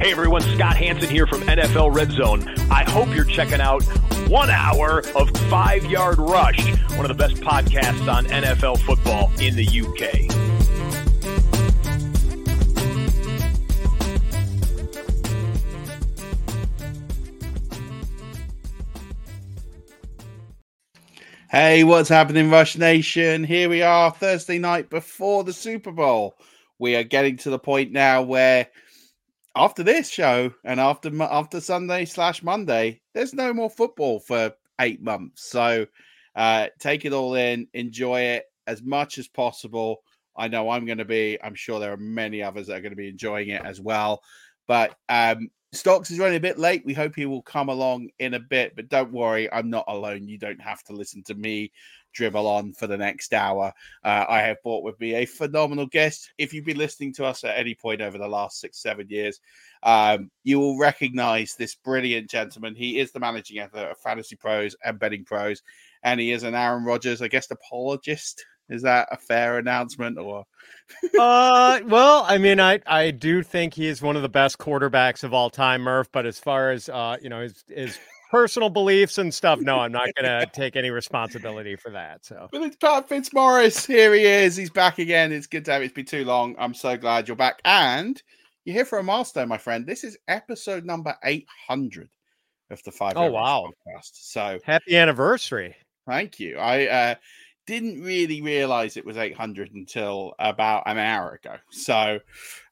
Hey everyone, Scott Hanson here from NFL Red Zone. I hope you're checking out one hour of Five Yard Rush, one of the best podcasts on NFL football in the UK. Hey, what's happening, Rush Nation? Here we are, Thursday night before the Super Bowl. We are getting to the point now where, after this show and after after Sunday slash Monday, there's no more football for eight months. So, uh, take it all in, enjoy it as much as possible. I know I'm going to be. I'm sure there are many others that are going to be enjoying it as well. But um, Stocks is running a bit late. We hope he will come along in a bit, but don't worry, I'm not alone. You don't have to listen to me dribble on for the next hour. Uh, I have brought with me a phenomenal guest. If you've been listening to us at any point over the last six, seven years, um, you will recognize this brilliant gentleman. He is the managing editor of Fantasy Pros and Betting Pros, and he is an Aaron Rodgers, I guess, apologist. Is that a fair announcement or uh well, I mean I I do think he is one of the best quarterbacks of all time, Murf, but as far as uh you know his his personal beliefs and stuff, no, I'm not gonna take any responsibility for that. So But it's Pat Fitzmaurice. Here he is. He's back again. It's good to have it. It's been too long. I'm so glad you're back. And you're here for a milestone, my friend. This is episode number 800 of the Five Oh, wow. podcast. So happy anniversary. Thank you. I uh, didn't really realize it was 800 until about an hour ago. So,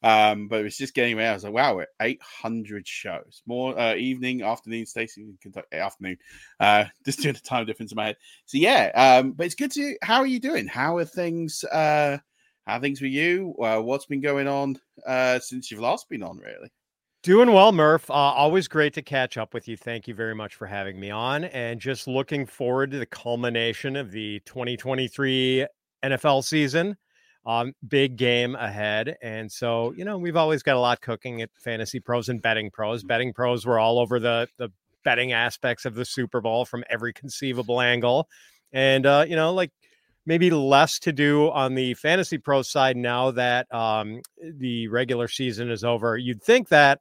um, but it was just getting away. I was like, wow, we're 800 shows. More uh, evening, afternoon, Stacey, Kentucky, afternoon. Uh, just doing the time difference in my head. So, yeah, um, but it's good to. How are you doing? How are things? Uh, how are things with you? Uh, what's been going on uh, since you've last been on, really? Doing well, Murf. Uh, always great to catch up with you. Thank you very much for having me on. And just looking forward to the culmination of the 2023 NFL season. Um, big game ahead. And so, you know, we've always got a lot cooking at Fantasy Pros and Betting Pros. Betting Pros were all over the, the betting aspects of the Super Bowl from every conceivable angle. And, uh, you know, like maybe less to do on the Fantasy Pro side now that um, the regular season is over. You'd think that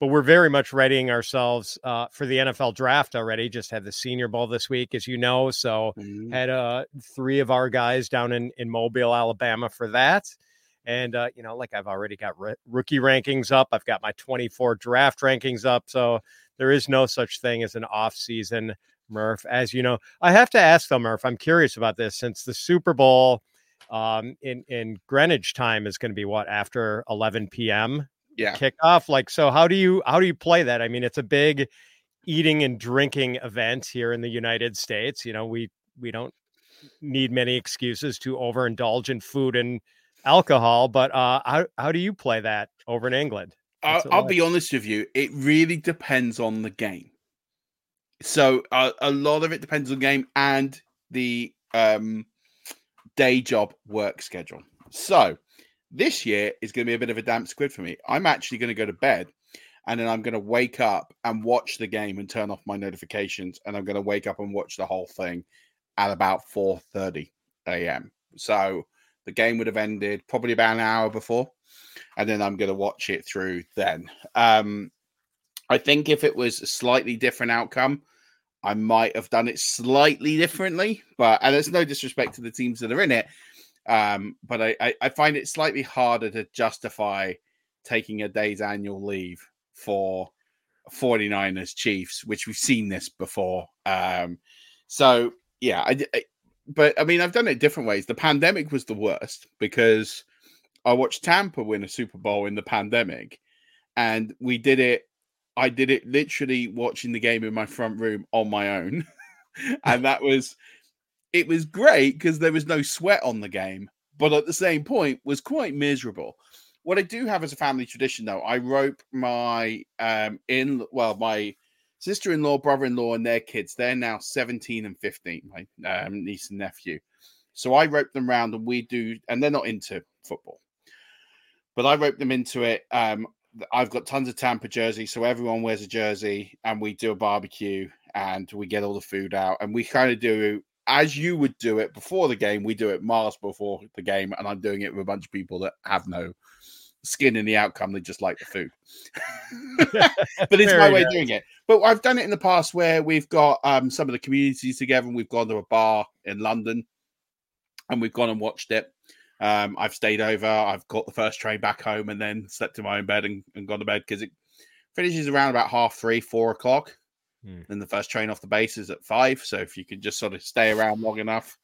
but we're very much readying ourselves uh, for the NFL draft already. Just had the Senior Bowl this week, as you know. So Mhm. had uh, three of our guys down in in Mobile, Alabama, for that. And uh, you know, like I've already got rookie rankings up. I've got my 24 draft rankings up. So there is no such thing as an off season, Murf. As you know, I have to ask though, Murf. I'm curious about this since the Super Bowl um, in in Greenwich time is going to be what after 11 p.m Yeah. kick off. like so how do you how do you play that i mean it's a big eating and drinking event here in the united states you know we we don't need many excuses to overindulge in food and alcohol but uh how, how do you play that over in england I'll, it I'll be honest with you. It really depends on the game. so uh, a lot of it depends on the game and the um, day job work schedule. So this year is going to be a bit of a damp squid for me. I'm actually going to go to bed and then I'm going to wake up and watch the game and turn off my notifications and I'm going to wake up and watch the whole thing at about 4:30 a.m. So the game would have ended probably about an hour before and then I'm going to watch it through then. Um I think if it was a slightly different outcome, I might have done it slightly differently, but and there's no disrespect to the teams that are in it. Um, but I, I, I find it slightly harder to justify taking a day's annual leave for 49ers Chiefs, which we've seen this before. Um, so yeah, I, I, but I mean, I've done it different ways. The pandemic was the worst because I watched Tampa win a Super Bowl in the pandemic, and we did it. I did it literally watching the game in my front room on my own, and that was it was great because there was no sweat on the game, but at the same point was quite miserable. What I do have as a family tradition, though, I rope my um in well my sister-in-law, brother-in-law, and their kids. They're now seventeen and fifteen, my um, niece and nephew. So I rope them around, and we do, and they're not into football, but I rope them into it. Um, I've got tons of Tampa jerseys, so everyone wears a jersey, and we do a barbecue, and we get all the food out, and we kind of do as you would do it before the game, we do it miles before the game, and I'm doing it with a bunch of people that have no skin in the outcome; they just like the food. but it's my way of doing it. But I've done it in the past where we've got um, some of the communities together, and we've gone to a bar in London, and we've gone and watched it. Um, I've stayed over. I've got the first train back home, and then slept in my own bed and, and gone to bed because it finishes around about half three, four o'clock. Hmm. And the first train off the base is at five. So if you can just sort of stay around long enough,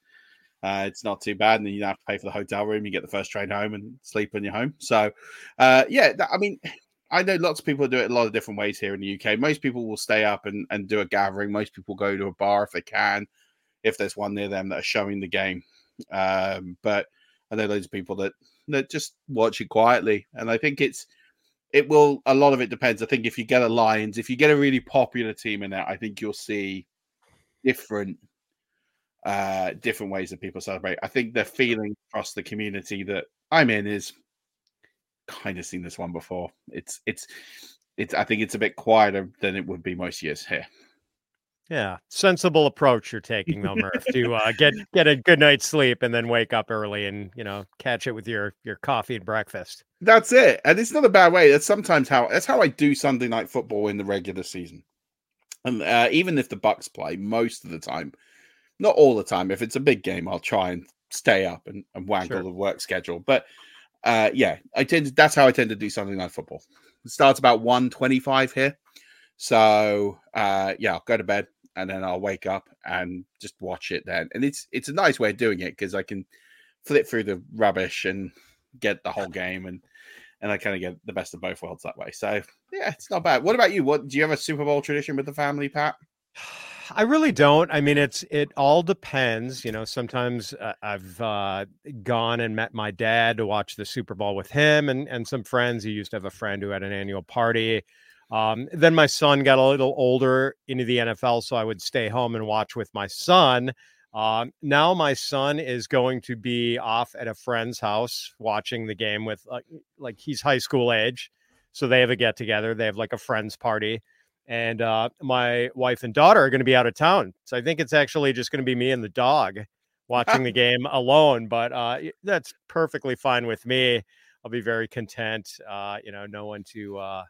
uh, it's not too bad. And then you don't have to pay for the hotel room. You get the first train home and sleep in you're home. So, uh, yeah, I mean, I know lots of people do it a lot of different ways here in the UK. Most people will stay up and, and do a gathering. Most people go to a bar if they can, if there's one near them that are showing the game. Um, but I know loads of people that that just watch it quietly, and I think it's it will a lot of it depends. I think if you get a Lions, if you get a really popular team in there, I think you'll see different uh different ways that people celebrate. I think the feeling across the community that I'm in is kind of seen this one before. It's it's it's I think it's a bit quieter than it would be most years here. Yeah, sensible approach you're taking, though, Murf, to uh, get get a good night's sleep and then wake up early and you know catch it with your your coffee and breakfast. That's it, and it's not a bad way. That's sometimes how that's how I do Sunday night football in the regular season, and uh, even if the Bucks play, most of the time, not all the time. If it's a big game, I'll try and stay up and, and wangle sure. the work schedule. But uh, yeah, I tend to, that's how I tend to do Sunday night football. It starts about one twenty-five here. So uh, yeah, I'll go to bed, and then I'll wake up and just watch it then. And it's it's a nice way of doing it because I can flip through the rubbish and get the whole game and and I kind of get the best of both worlds that way. So yeah, it's not bad. What about you? What do you have a Super Bowl tradition with the family, Pat? I really don't. I mean, it's it all depends. You know, sometimes uh, I've uh, gone and met my dad to watch the Super Bowl with him and and some friends. He used to have a friend who had an annual party. Um, then my son got a little older into the NFL, so I would stay home and watch with my son. Um, now my son is going to be off at a friend's house watching the game with like, like he's high school age, so they have a get together. They have like a friends party, and uh, my wife and daughter are going to be out of town. So I think it's actually just going to be me and the dog watching the game alone. But uh, that's perfectly fine with me. I'll be very content. Uh, you know, no one to uh,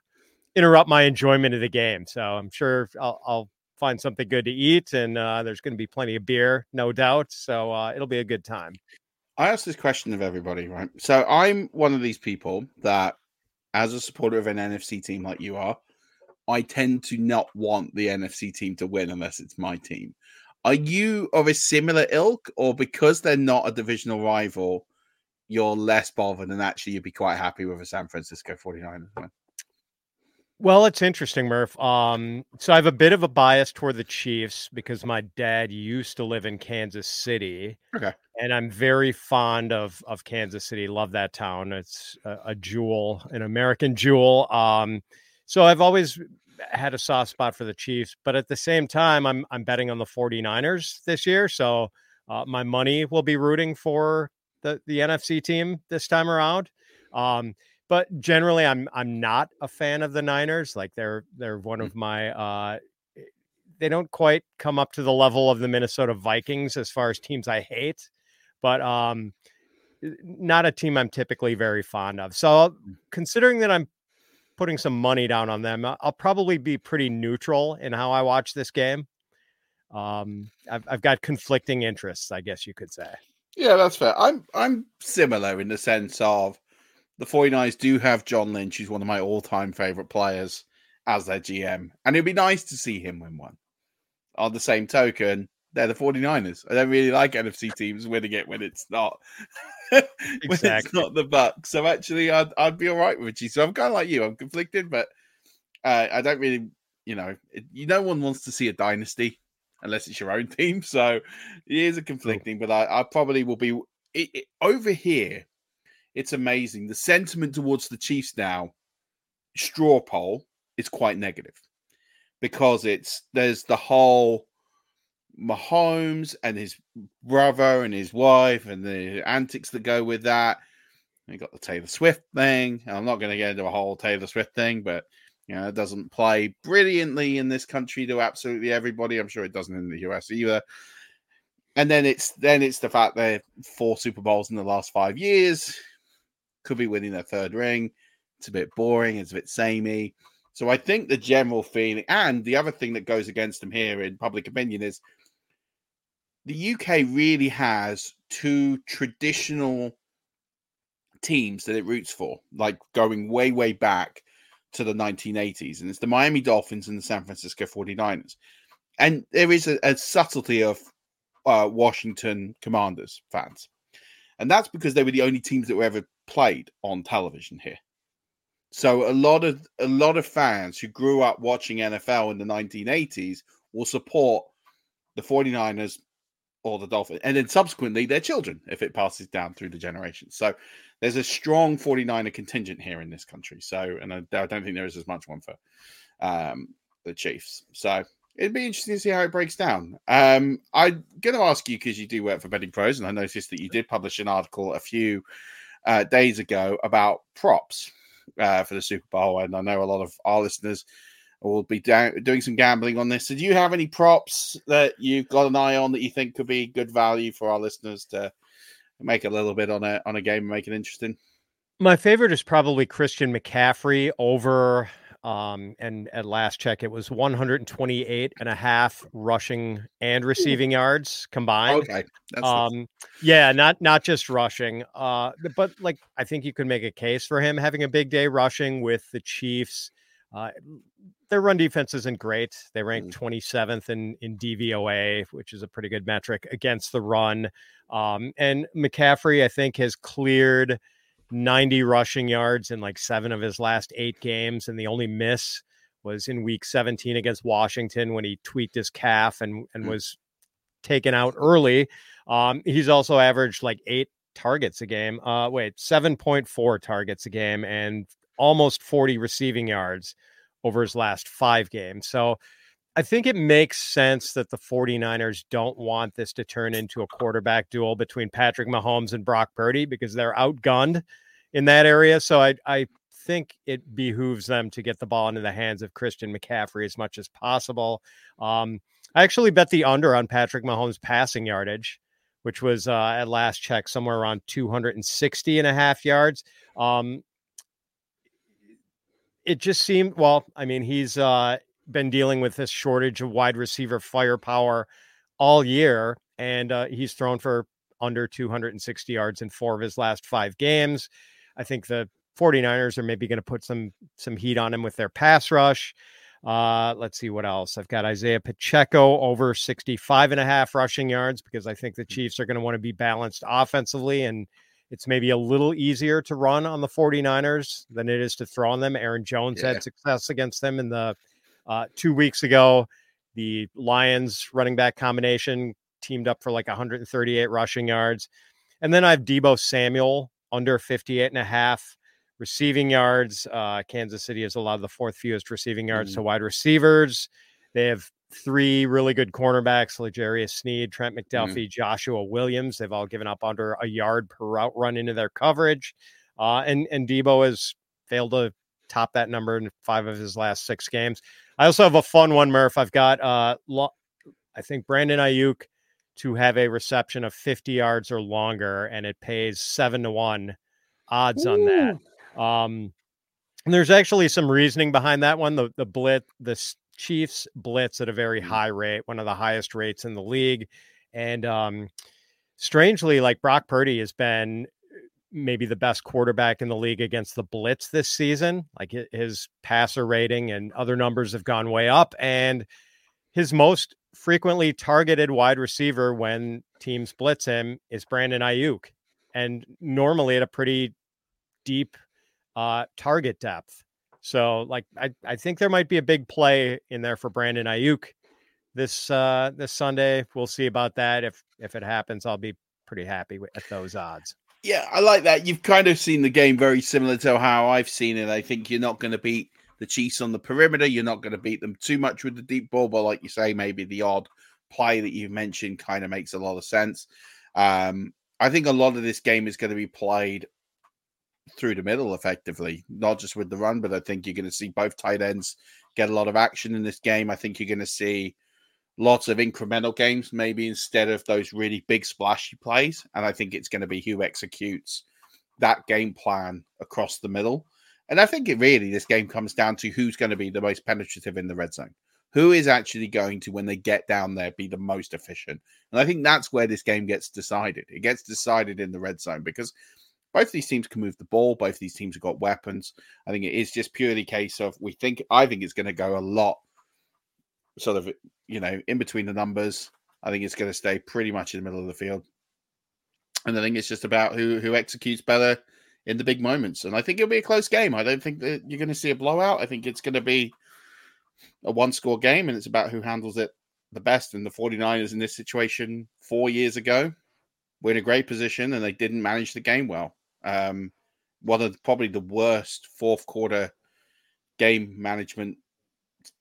interrupt my enjoyment of the game. So I'm sure I'll, I'll find something good to eat, and uh, there's going to be plenty of beer, no doubt. So uh, it'll be a good time. I ask this question of everybody, right? So I'm one of these people that, as a supporter of an NFC team like you are, I tend to not want the NFC team to win unless it's my team. Are you of a similar ilk, or because they're not a divisional rival, you're less bothered and actually you'd be quite happy with a San Francisco 49ers win? Well, it's interesting, Murf. Um, so I have a bit of a bias toward the Chiefs because my dad used to live in Kansas City. Okay. And I'm very fond of of Kansas City. Love that town. It's a, a jewel, an American jewel. Um, so I've always had a soft spot for the Chiefs, but at the same time, I'm I'm betting on the 49ers this year. So uh, my money will be rooting for the the NFC team this time around. Um, but generally, I'm I'm not a fan of the Niners. Like they're they're one mm. of my uh, they don't quite come up to the level of the Minnesota Vikings as far as teams I hate, but um, not a team I'm typically very fond of. So mm. considering that I'm putting some money down on them, I'll probably be pretty neutral in how I watch this game. Um, I've, I've got conflicting interests, I guess you could say. Yeah, that's fair. I'm I'm similar in the sense of the 49ers do have John Lynch, who's one of my all-time favorite players as their GM, and it'd be nice to see him win one. On the same token, they're the 49ers. I don't really like NFC teams winning it when it's not when it's not the Bucks. So actually I'd I'd be all right with you. So I'm kind of like you. I'm conflicted, but uh, I don't really, you know, it, you no one wants to see a dynasty unless it's your own team. So it is a conflicting, but I, I probably will be it, it, over here. It's amazing. The sentiment towards the Chiefs now, straw poll, is quite negative because it's there's the whole Mahomes and his brother and his wife and the antics that go with that. You got the Taylor Swift thing. I'm not going to get into a whole Taylor Swift thing, but you know, it doesn't play brilliantly in this country to absolutely everybody. I'm sure it doesn't in the US either. And then it's then it's the fact they're four Super Bowls in the last five years. Could be winning their third ring. It's a bit boring. It's a bit samey. So I think the general feeling, and the other thing that goes against them here in public opinion is the UK really has two traditional teams that it roots for, like going way, way back to the 1980s. And it's the Miami Dolphins and the San Francisco 49ers. And there is a, a subtlety of uh, Washington Commanders fans. And that's because they were the only teams that were ever played on television here. So a lot of a lot of fans who grew up watching NFL in the 1980s will support the 49ers or the Dolphins, and then subsequently their children if it passes down through the generations. So there's a strong 49er contingent here in this country. So, and I, I don't think there is as much one for um, the Chiefs. So it'd be interesting to see how it breaks down. Um, I'm going to ask you because you do work for Betting Pros, and I noticed that you did publish an article a few uh, days ago about props uh, for the Super Bowl, and I know a lot of our listeners will be down, doing some gambling on this. So, do you have any props that you've got an eye on that you think could be good value for our listeners to make a little bit on a on a game and make it interesting? My favorite is probably Christian McCaffrey over um, and at last check it was 128 and a half rushing and receiving yards combined. Okay. That's um, yeah, not not just rushing. Uh, but like I think you could make a case for him having a big day rushing with the Chiefs. Uh, their run defense isn't great. They rank mm. 27th in, in DVOA, which is a pretty good metric against the run. Um, and McCaffrey, I think, has cleared 90 rushing yards in like seven of his last eight games. And the only miss was in week 17 against Washington when he tweaked his calf and, and mm. was taken out early. Um, he's also averaged like eight targets a game. Uh, wait, 7.4 targets a game and almost 40 receiving yards over his last five games. So I think it makes sense that the 49ers don't want this to turn into a quarterback duel between Patrick Mahomes and Brock Purdy because they're outgunned in that area. So I, I think it behooves them to get the ball into the hands of Christian McCaffrey as much as possible. Um, I actually bet the under on Patrick Mahomes passing yardage, which was uh, at last check somewhere around 260 and a half yards. Um, it just seemed well. I mean, he's uh, been dealing with this shortage of wide receiver firepower all year, and uh, he's thrown for under 260 yards in four of his last five games. I think the 49ers are maybe going to put some some heat on him with their pass rush. Uh, let's see what else. I've got Isaiah Pacheco over 65 and a half rushing yards because I think the mm. Chiefs are going to want to be balanced offensively and it's maybe a little easier to run on the 49ers than it is to throw on them. Aaron Jones yeah. had success against them in the uh, two weeks ago. The Lions running back combination teamed up for like 138 rushing yards. And then I have Deebo Samuel under 58 and a half receiving yards. Uh, Kansas City has allowed the fourth fewest receiving yards mm-hmm. to wide receivers. They have three really good cornerbacks: L'Jarius Sneed, Trent mm-hmm. McDuffie, mm-hmm. Joshua Williams. They've all given up under a yard per route run into their coverage. Uh, and and Deebo has failed to top that number in five of his last six games. I also have a fun one, Murf. I've got uh, lo- I think Brandon Aiyuk to have a reception of 50 yards or longer, and it pays seven to one odds Ooh. on that. Um, and there's actually some reasoning behind that one. The the blitz, the Chiefs blitz at a very mm. high rate, one of the highest rates in the league, and um, strangely, like Brock Purdy has been maybe the best quarterback in the league against the blitz this season. Like his passer rating and other numbers have gone way up, and his most frequently targeted wide receiver when teams blitz him is Brandon Aiyuk, and normally at a pretty deep uh, target depth. So, like, I, I think there might be a big play in there for Brandon Aiyuk this uh, this Sunday. We'll see about that. If if it happens, I'll be pretty happy with, at those odds. Yeah, I like that. You've kind of seen the game very similar to how I've seen it. I think you're not going to beat the Chiefs on the perimeter. You're not going to beat them too much with the deep ball, but like you say, maybe the odd play that you've mentioned kind of makes a lot of sense. Um, I think a lot of this game is going to be played through the middle effectively, not just with the run, but I think you're going to see both tight ends get a lot of action in this game. I think you're going to see lots of incremental games, maybe instead of those really big splashy plays. And I think it's going to be who executes that game plan across the middle. And I think it really, this game comes down to who's going to be the most penetrative in the red zone. Who is actually going to, when they get down there, be the most efficient? And I think that's where this game gets decided. It gets decided in the red zone because both these teams can move the ball. Both these teams have got weapons. I think it is just purely case of we think. I think it's going to go a lot, sort of, you know, in between the numbers. I think it's going to stay pretty much in the middle of the field, and I think it's just about who who executes better in the big moments. And I think it'll be a close game. I don't think that you're going to see a blowout. I think it's going to be a one score game, and it's about who handles it the best. And the 49ers in this situation four years ago were in a great position, and they didn't manage the game well. Um, one of the, probably the worst fourth quarter game management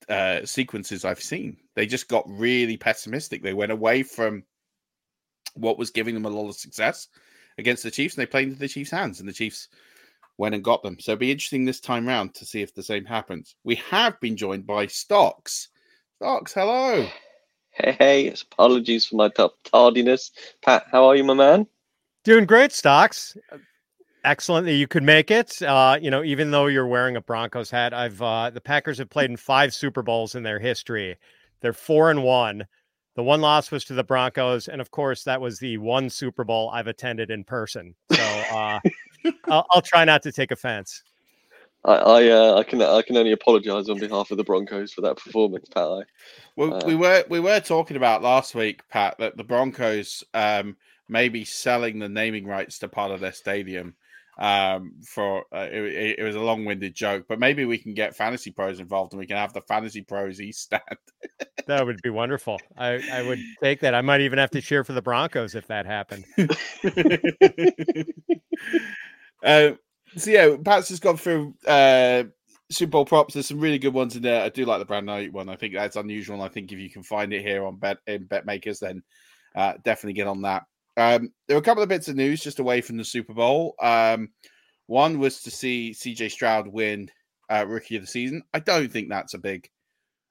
uh, sequences I've seen. They just got really pessimistic. They went away from what was giving them a lot of success against the Chiefs, and they played into the Chiefs' hands, and the Chiefs went and got them. So it'll be interesting this time round to see if the same happens. We have been joined by Stocks. Stocks, hello. Hey, hey, apologies for my tardiness. Pat, how are you, my man? Doing great, Stocks excellent that you could make it. Uh, you know, even though you're wearing a Broncos hat, I've uh, the Packers have played in five Super Bowls in their history. They're four and one. The one loss was to the Broncos, and of course, that was the one Super Bowl I've attended in person. So uh, I'll, I'll, try not to take offense. I I, uh, I, can I can only apologise on behalf of the Broncos for that performance, Pat. I, well, we uh, were we were talking about last week, Pat, that the Broncos um, may be selling the naming rights to part of their stadium um, for uh, it, it, was a long-winded joke, but maybe we can get fantasy pros involved and we can have the fantasy pros East stand. that would be wonderful. I, I would take that. I might even have to cheer for the Broncos if that happened. uh, so yeah, Pat's just gone through uh, Super Bowl props. There's some really good ones in there. I do like the Brandon one. I think that's unusual. I think if you can find it here on Bet in Bet Makers, then uh, definitely get on that. Um, there were a couple of bits of news just away from the Super Bowl. Um, one was to see CJ Stroud win uh, Rookie of the Season. I don't think that's a big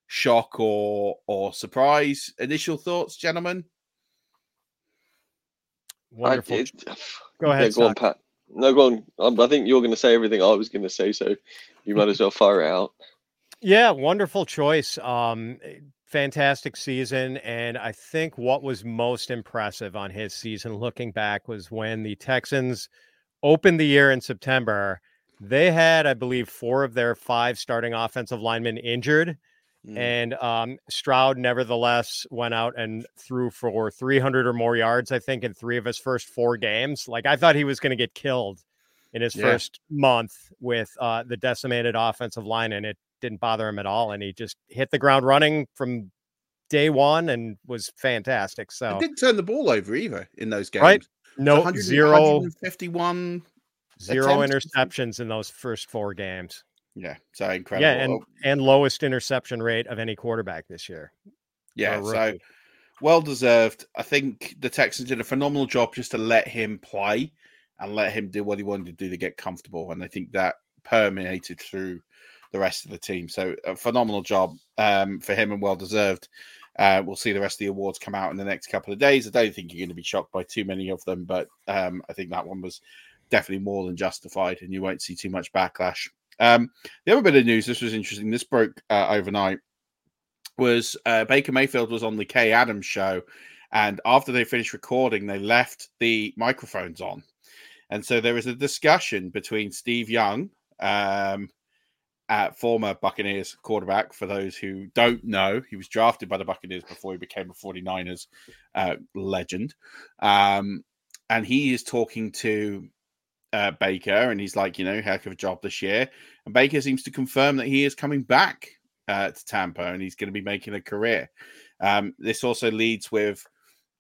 shock or or surprise. Initial thoughts, gentlemen. Wonderful. I, it, go ahead. Yeah, go on, Pat. No, go on. Um, I think you're going to say everything I was going to say, so you might as well fire it out. Yeah, wonderful choice. Um, fantastic season. And I think what was most impressive on his season looking back was when the Texans opened the year in September. They had, I believe, four of their five starting offensive linemen injured. Mm. And um, Stroud, nevertheless, went out and threw for 300 or more yards, I think, in three of his first four games. Like, I thought he was going to get killed in his yeah. first month with uh, the decimated offensive line, and it didn't bother him at all, and he just hit the ground running from day one and was fantastic. So didn't turn the ball over either in those games. Right? No zero 51 Zero Attempts- interceptions in those first four games. Yeah, so incredible. Yeah, and and lowest interception rate of any quarterback this year. yeah, so well deserved. I think the Texans did a phenomenal job just to let him play and let him do what he wanted to do to get comfortable. And I think that permeated through the rest of the team. So a phenomenal job um, for him and well deserved. Uh, we'll see the rest of the awards come out in the next couple of days. I don't think you're going to be shocked by too many of them, but um, I think that one was definitely more than justified, and you won't see too much backlash. Um, the other bit of news, this was interesting. This broke uh, overnight. Was uh, Baker Mayfield was on the Kay Adams show, and after they finished recording, they left the microphones on, and so there was a discussion between Steve Young, um, former Buccaneers quarterback. For those who don't know, he was drafted by the Buccaneers before he became a 49ers uh, legend, um, and he is talking to uh, Baker, and he's like, you know, heck of a job this year. And Baker seems to confirm that he is coming back uh, to Tampa, and he's going to be making a career. Um, this also leads with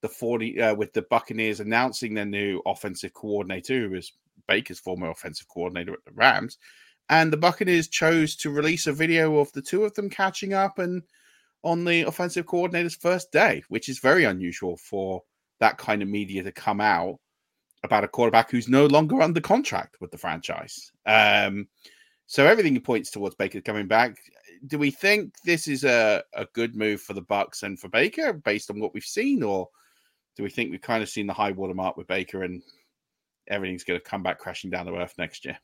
the forty uh, with the Buccaneers announcing their new offensive coordinator, who is Baker's former offensive coordinator at the Rams. And the Buccaneers chose to release a video of the two of them catching up and on the offensive coordinator's first day, which is very unusual for that kind of media to come out about a quarterback who's no longer under contract with the franchise. Um, so everything points towards Baker coming back. Do we think this is a, a good move for the Bucks and for Baker based on what we've seen, or do we think we've kind of seen the high water mark with Baker and everything's going to come back crashing down to earth next year?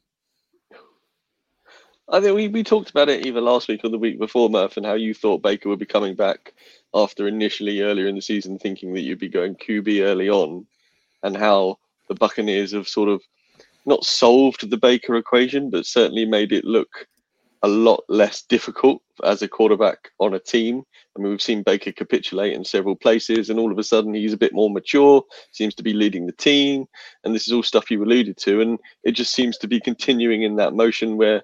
I think we, we talked about it either last week or the week before, Murf, and how you thought Baker would be coming back after initially earlier in the season thinking that you'd be going QB early on, and how the Buccaneers have sort of not solved the Baker equation, but certainly made it look a lot less difficult as a quarterback on a team. I mean, we've seen Baker capitulate in several places, and all of a sudden he's a bit more mature, seems to be leading the team, and this is all stuff you alluded to, and it just seems to be continuing in that motion where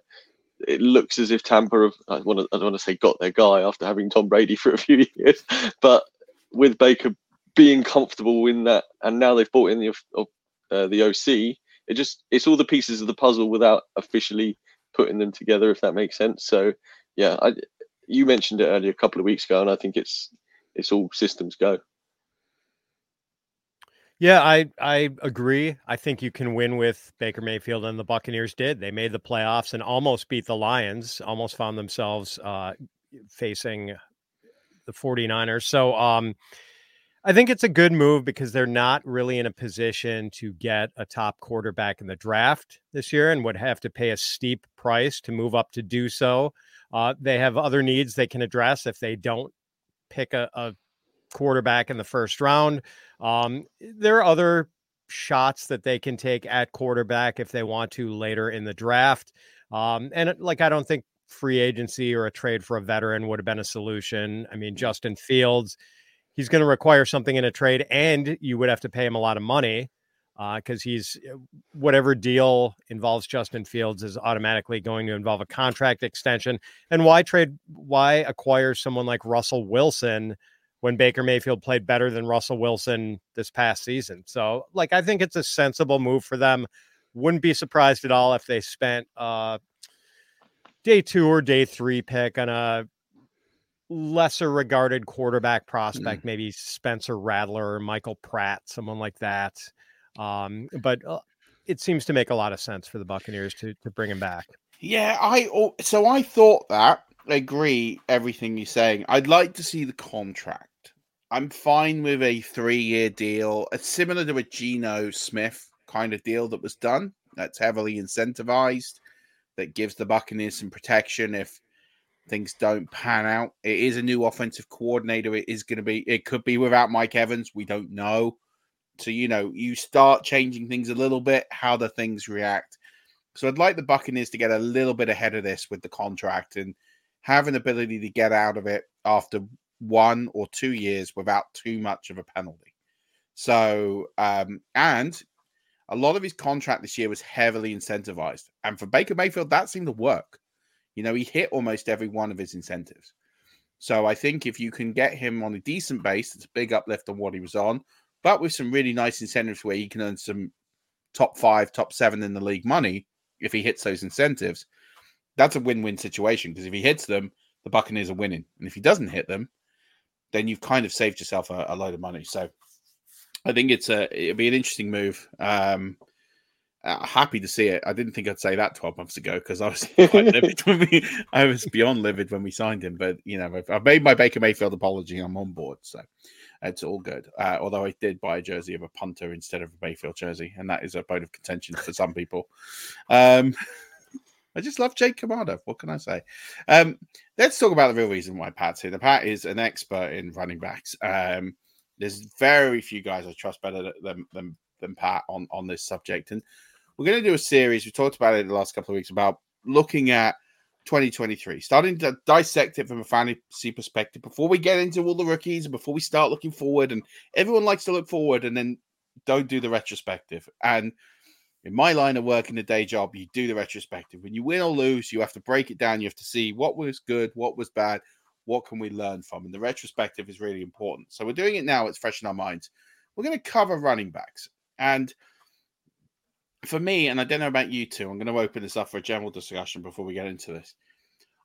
it looks as if Tampa have I want to I don't want to say got their guy after having Tom Brady for a few years, but with Baker being comfortable in that, and now they've brought in the uh, the OC, it just it's all the pieces of the puzzle without officially putting them together, if that makes sense. So yeah, I, you mentioned it earlier a couple of weeks ago, and I think it's it's all systems go. Yeah, I I agree. I think you can win with Baker Mayfield and the Buccaneers did. They made the playoffs and almost beat the Lions, almost found themselves uh, facing the 49ers. So um I think it's a good move because they're not really in a position to get a top quarterback in the draft this year and would have to pay a steep price to move up to do so. Uh, they have other needs they can address if they don't pick a, a quarterback in the first round. Um, there are other shots that they can take at quarterback if they want to later in the draft. Um, and like, I don't think free agency or a trade for a veteran would have been a solution. I mean, Justin Fields, he's going to require something in a trade, and you would have to pay him a lot of money because uh, he's whatever deal involves Justin Fields is automatically going to involve a contract extension. And why trade? Why acquire someone like Russell Wilson? When Baker Mayfield played better than Russell Wilson this past season. So, like, I think it's a sensible move for them. Wouldn't be surprised at all if they spent uh, day two or day three pick on a lesser regarded quarterback prospect, mm. maybe Spencer Rattler or Michael Pratt, someone like that. Um, but uh, it seems to make a lot of sense for the Buccaneers to to bring him back. Yeah, I so I thought that. I agree everything you're saying. I'd like to see the contract. I'm fine with a three year deal. It's similar to a Geno Smith kind of deal that was done. That's heavily incentivized. That gives the Buccaneers some protection if things don't pan out. It is a new offensive coordinator. It is going to be. It could be without Mike Evans. We don't know. So you know, you start changing things a little bit. How the things react. So I'd like the Buccaneers to get a little bit ahead of this with the contract and have an ability to get out of it after one or two years without too much of a penalty. So, um, and a lot of his contract this year was heavily incentivized. And for Baker Mayfield, that seemed to work. You know, he hit almost every one of his incentives. So I think if you can get him on a decent base, it's a big uplift on what he was on, but with some really nice incentives where he can earn some top five, top seven in the league money if he hits those incentives. That's a win-win situation because if he hits them, the Buccaneers are winning, and if he doesn't hit them, then you've kind of saved yourself a, a load of money. So I think it's a it'll be an interesting move. Um, uh, happy to see it. I didn't think I'd say that 12 months ago because I was quite livid when we, I was beyond livid when we signed him. But you know, I've, I've, made my Baker Mayfield apology. I'm on board, so it's all good. Uh, although I did buy a jersey of a punter instead of a Mayfield jersey, and that is a bone of contention for some people. Um, I just love Jake Camarda. What can I say? Um, let's talk about the real reason why Pat's here. The Pat is an expert in running backs. Um, there's very few guys I trust better than, than, than Pat on, on this subject. And we're going to do a series. We talked about it the last couple of weeks about looking at 2023, starting to dissect it from a fantasy perspective before we get into all the rookies and before we start looking forward. And everyone likes to look forward and then don't do the retrospective. And in my line of work in the day job, you do the retrospective. When you win or lose, you have to break it down. You have to see what was good, what was bad, what can we learn from. And the retrospective is really important. So we're doing it now. It's fresh in our minds. We're going to cover running backs. And for me, and I don't know about you two, I'm going to open this up for a general discussion before we get into this.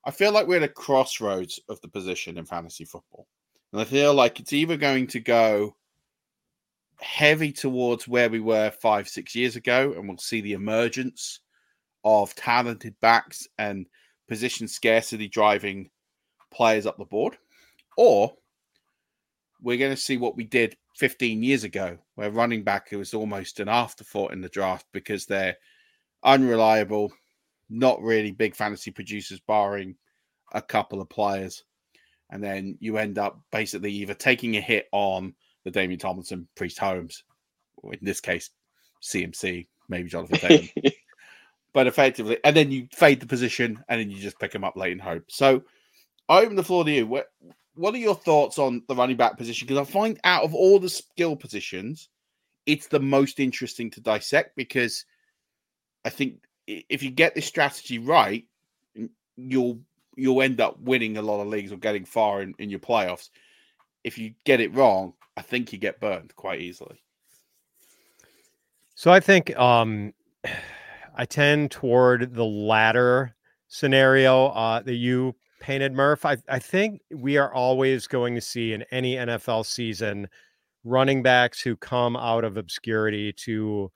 I feel like we're at a crossroads of the position in fantasy football. And I feel like it's either going to go heavy towards where we were five, six years ago, and we'll see the emergence of talented backs and position scarcity driving players up the board, or we're going to see what we did 15 years ago, where running back was almost an afterthought in the draft because they're unreliable, not really big fantasy producers, barring a couple of players. And then you end up basically either taking a hit on the LaDainian Tomlinson, Priest Holmes, in this case, CMC, maybe Jonathan Taylor. but effectively, and then you fade the position and then you just pick him up late in hope. So I open the floor to you. What, what are your thoughts on the running back position? Because I find out of all the skill positions, it's the most interesting to dissect because I think if you get this strategy right, you'll you'll end up winning a lot of leagues or getting far in, in your playoffs. If you get it wrong, I think you get burned quite easily. So I think um, I tend toward the latter scenario uh, that you painted, Murf. I, I think we are always going to see in any NFL season running backs who come out of obscurity to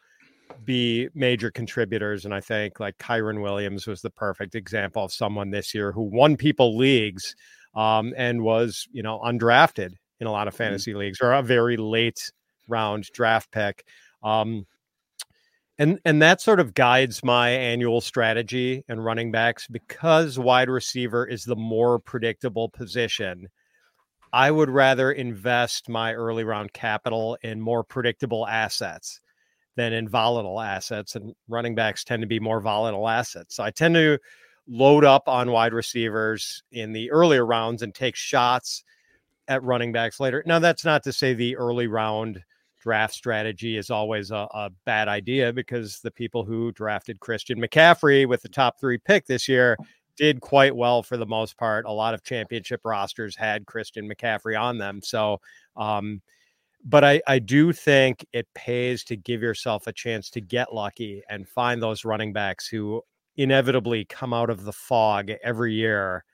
be major contributors. And I think like Kyron Williams was the perfect example of someone this year who won people leagues um, and was, you know, undrafted in a lot of mm-hmm. fantasy mm-hmm. leagues or a very late round draft pick. Um, and and that sort of guides my annual strategy and running backs because wide receiver is the more predictable position. I would rather invest my early round capital in more predictable assets than in volatile assets. And running backs tend to be more volatile assets. So I tend to load up on wide receivers in the earlier rounds and take shots at running backs later. Now, that's not to say the early round draft strategy is always a, a, bad idea because the people who drafted Christian McCaffrey with the top three pick this year did quite well for the most part. A lot of championship rosters had Christian McCaffrey on them. So, um, but I, I do think it pays to give yourself a chance to get lucky and find those running backs who inevitably come out of the fog every year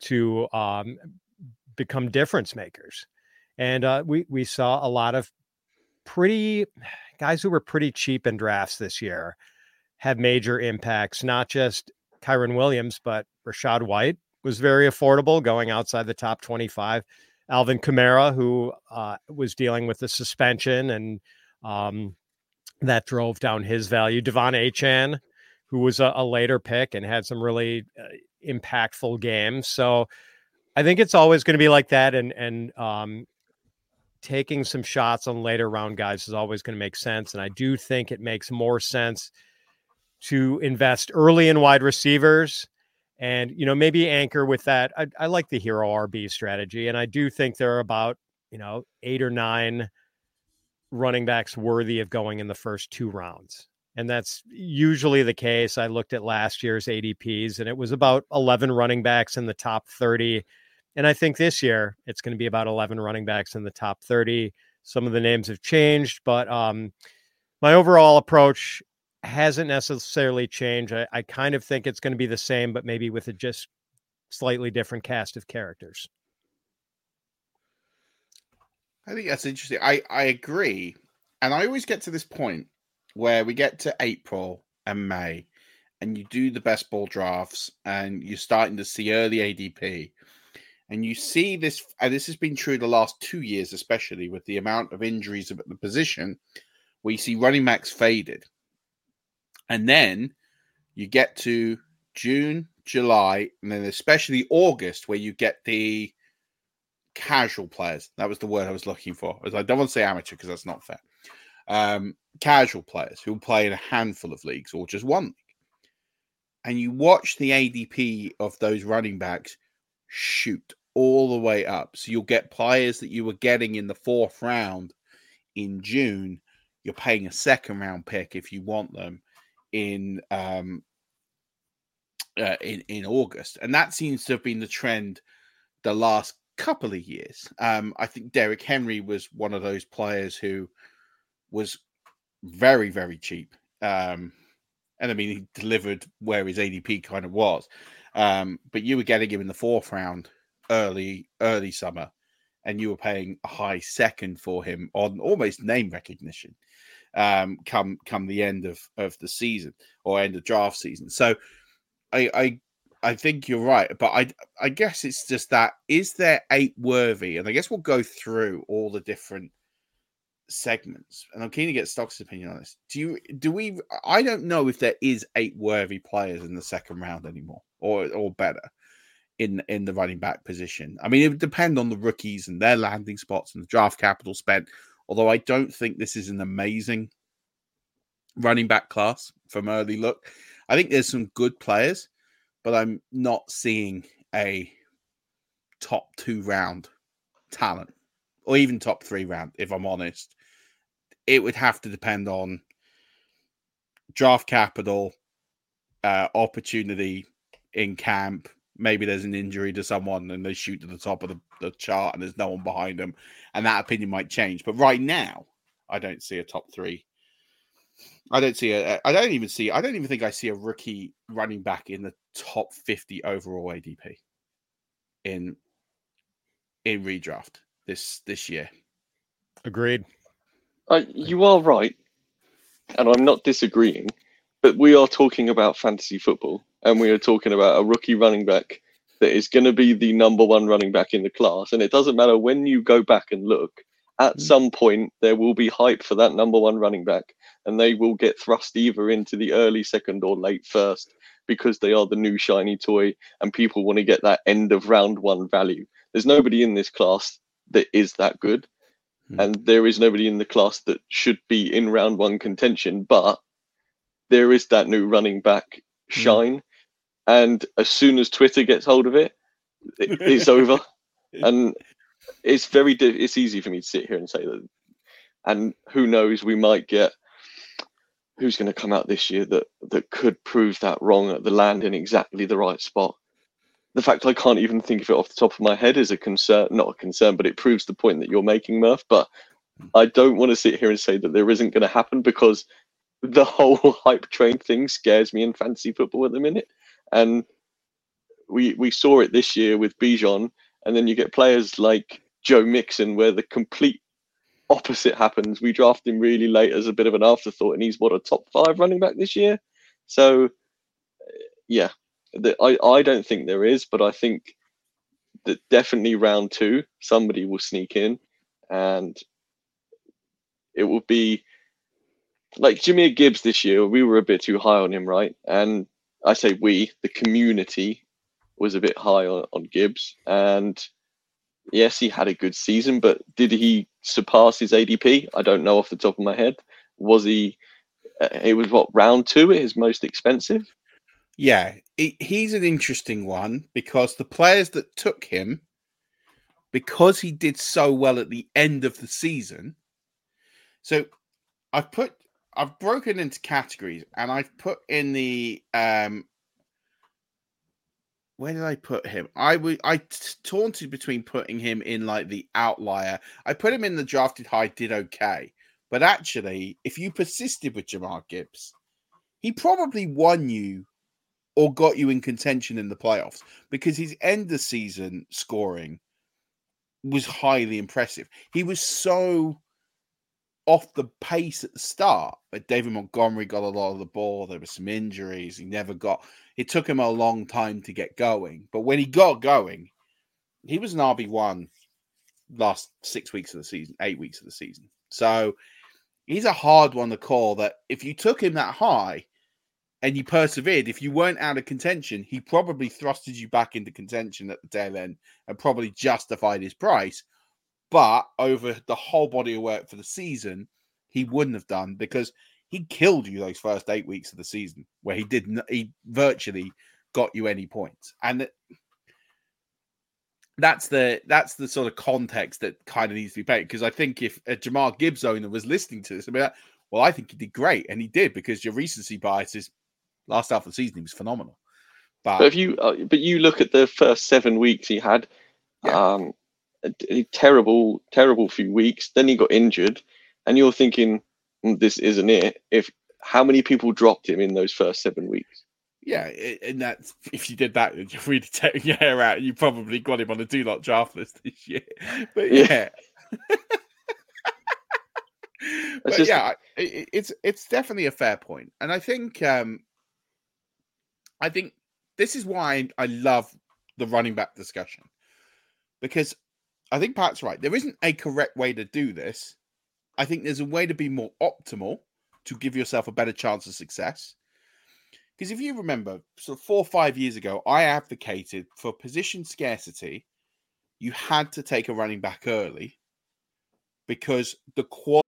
to um, become difference makers. And uh, we we saw a lot of pretty guys who were pretty cheap in drafts this year have major impacts. Not just Kyren Williams, but Rachaad White was very affordable, going outside the top twenty-five. Alvin Kamara, who uh, was dealing with the suspension and um, that drove down his value. De'Von Achane, who was a, a, later pick and had some really uh, impactful games. So I think it's always going to be like that, and and um, taking some shots on later round guys is always going to make sense. And I do think it makes more sense to invest early in wide receivers, and you know maybe anchor with that. I, I like the hero RB strategy, and I do think there are about you know eight or nine running backs worthy of going in the first two rounds and that's usually the case. I looked at last year's ADPs, and it was about 11 running backs in the top 30. And I think this year it's going to be about 11 running backs in the top 30. Some of the names have changed, but um, my overall approach hasn't necessarily changed. I, I kind of think it's going to be the same, but maybe with a just slightly different cast of characters. I think that's interesting. I, I agree. And I always get to this point where we get to April and May and you do the best ball drafts and you're starting to see early ADP. And you see this, and this has been true the last two years, especially with the amount of injuries at the position, where you see running backs faded. And then you get to June, July, and then especially August, where you get the casual players. That was the word I was looking for. I don't want to say amateur because that's not fair. Um, casual players who play in a handful of leagues or just one league. And you watch the ADP of those running backs shoot all the way up. So you'll get players that you were getting in the fourth round in June. You're paying a second round pick if you want them in um, uh, in in August, and that seems to have been the trend the last couple of years. Um, I think Derrick Henry was one of those players who was very very cheap, um, and I mean he delivered where his ADP kind of was, um, but you were getting him in the fourth round early early summer, and you were paying a high second for him on almost name recognition. Um, come come the end of of the season or end of draft season, so I, I I think you're right, but I I guess it's just that is there eight worthy, and I guess we'll go through all the different segments, and I'm keen to get Stock's opinion on this. Do you do we? I don't know if there is eight worthy players in the second round anymore, or or better in in the running back position. I mean, it would depend on the rookies and their landing spots and the draft capital spent. Although I don't think this is an amazing running back class from early look. I think there's some good players, but I'm not seeing a top two round talent or even top three round, if I'm honest. It would have to depend on draft capital, uh, opportunity in camp. Maybe there's an injury to someone and they shoot to the top of the, the chart and there's no one behind them. And that opinion might change. But right now, I don't see a top three I don't see a. I don't even see. I don't even think I see a rookie running back in the top fifty overall ADP in in redraft this this year. Agreed. Uh, you are right, and I'm not disagreeing. But we are talking about fantasy football, and we are talking about a rookie running back that is going to be the number one running back in the class. And it doesn't matter when you go back and look. At mm. some point, there will be hype for that number one running back and they will get thrust either into the early second or late first because they are the new shiny toy and people want to get that end of round one value. There's nobody in this class that is that good. Mm. And there is nobody in the class that should be in round one contention, but there is that new running back hmm. shine. Mm. And as soon as Twitter gets hold of it, it it's over. And it's very, it's easy for me to sit here and say that. And who knows, we might get who's going to come out this year that that could prove that wrong at the land in exactly the right spot. The fact I can't even think of it off the top of my head is a concern, not a concern, but it proves the point that you're making, Murf. But hmm. I don't want to sit here and say that there isn't going to happen because the whole hype train thing scares me in fantasy football at the minute. And we we saw it this year with Bijan, and then you get players like Joe Mixon, where the complete opposite happens. We draft him really late as a bit of an afterthought, and he's what a top five running back this year. So, yeah, the, I I don't think there is, but I think that definitely round two somebody will sneak in, and it will be like Jahmyr Gibbs this year. We were a bit too high on him, right? And I say we, the community, was a bit high on, on Gibbs, and yes, he had a good season, but did he surpass his ADP? I don't know off the top of my head. Was he? Uh, it was what round two, his most expensive. Yeah, he's an interesting one because the players that took him, because he did so well at the end of the season. So I've put, I've broken into categories and I've put in the um where did I put him? I would I taunted between putting him in like the outlier. I put him in the drafted high, did okay, But actually, if you persisted with Jahmyr Gibbs, he probably won you or got you in contention in the playoffs because his end of season scoring was highly impressive. He was so off the pace at the start, but David Montgomery got a lot of the ball. There were some injuries. He never got. It took him a long time to get going, but when he got going, he was an RB one last six weeks of the season, eight weeks of the season. So he's a hard one to call. That if you took him that high and you persevered, if you weren't out of contention, he probably thrusted you back into contention at the tail end and probably justified his price. But over the whole body of work for the season, he wouldn't have done because he killed you those first eight weeks of the season where he didn't, he virtually got you any points. And that's the that's the sort of context that kind of needs to be paid because I think if a Jahmyr Gibbs owner was listening to this, I mean, well, I think he did great, and he did because your recency bias is last half of the season he was phenomenal. But, but if you uh, but you look at the first seven weeks he had, yeah. um, a, a terrible terrible few weeks. Then he got injured, and you're thinking mm, this isn't it. If how many people dropped him in those first seven weeks? Yeah, and that's if you did that, you're really taking your hair out. You probably got him on a do not draft list this year. But yeah, yeah. but just... yeah, it, it's it's definitely a fair point, and I think um, I think this is why I love the running back discussion because I think Pat's right. There isn't a correct way to do this. I think there's a way to be more optimal to give yourself a better chance of success. Because if you remember, sort of four or five years ago, I advocated for position scarcity. You had to take a running back early because the quality.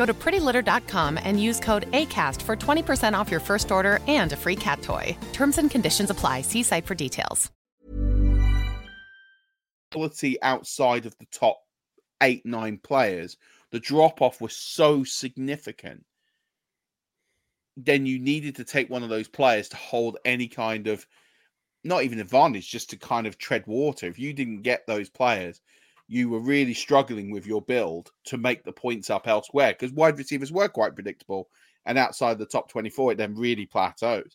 Go to prettylitter.com and use code ACAST for 20% off your first order and a free cat toy. Terms and conditions apply. See site for details. Quality outside of the top eight, nine players, the drop off was so significant. Then you needed to take one of those players to hold any kind of not even advantage, just to kind of tread water. If you didn't get those players, you were really struggling with your build to make the points up elsewhere because wide receivers were quite predictable. And outside the top 24, it then really plateaued.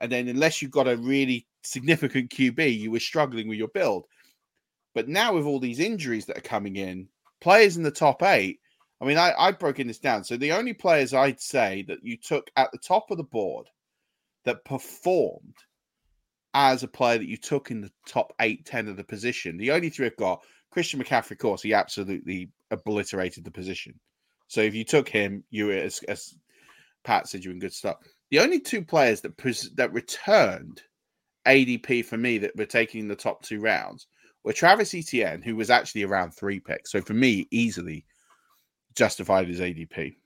And then, unless you got a really significant QB, you were struggling with your build. But now, with all these injuries that are coming in, players in the top eight, I mean, I, I've broken this down. So, the only players I'd say that you took at the top of the board that performed as a player that you took in the top eight, 10 of the position, the only three I've got Christian McCaffrey, of course, he absolutely obliterated the position. So if you took him, you were as, as Pat said, you were in good stuff. The only two players that that returned ADP for me that were taking the top two rounds were Travis Etienne, who was actually around three picks. So for me, easily justified his ADP,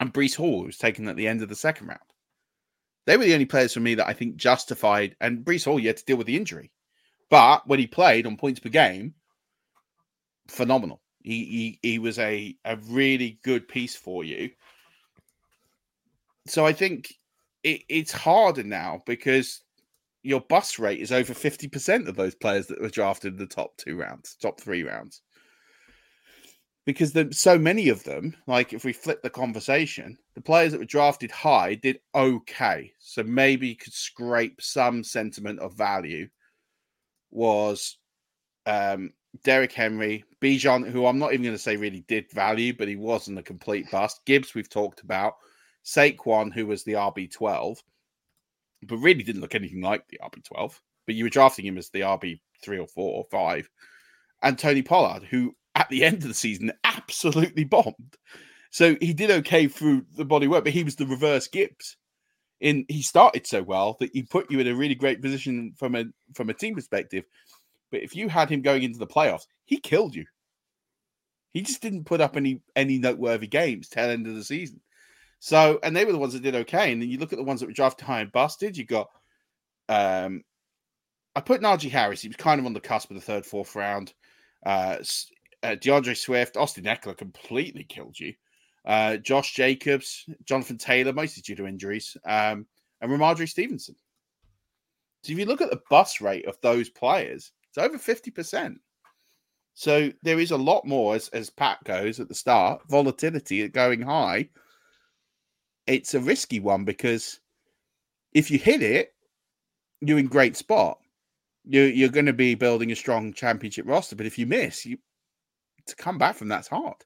and Breece Hall, who was taken at the end of the second round. They were the only players for me that I think justified. And Breece Hall, you had to deal with the injury, but when he played on points per game, phenomenal. He, he he was a a really good piece for you. So I think it, it's harder now because your bus rate is over 50% of those players that were drafted in the top two rounds, top three rounds. Because the, so many of them, like if we flip the conversation, the players that were drafted high did okay. So maybe you could scrape some sentiment of value was um, Derrick Henry, Bijan, who I'm not even going to say really did value, but he wasn't a complete bust. Gibbs, we've talked about. Saquon, who was the RB12. but really didn't look anything like the RB12. But you were drafting him as the RB three or four or five, and Tony Pollard, who at the end of the season absolutely bombed. So he did okay through the body work, but he was the reverse Gibbs. In he started so well that he put you in a really great position from a from a team perspective. But if you had him going into the playoffs, he killed you. He just didn't put up any any noteworthy games tail end of the season. So, and they were the ones that did okay. And then you look at the ones that were drafted high and busted. You got, um, I put Najee Harris. He was kind of on the cusp of the third, fourth round. Uh, uh, D'Andre Swift, Austin Ekeler completely killed you. Uh, Josh Jacobs, Jonathan Taylor, mostly due to injuries, um, and Rhamondre Stevenson. So if you look at the bus rate of those players, it's over 50%. So there is a lot more, as, as Pat goes at the start, volatility going high. It's a risky one because if you hit it, you're in great spot. You're, you're going to be building a strong championship roster. But if you miss, you to come back from that's hard.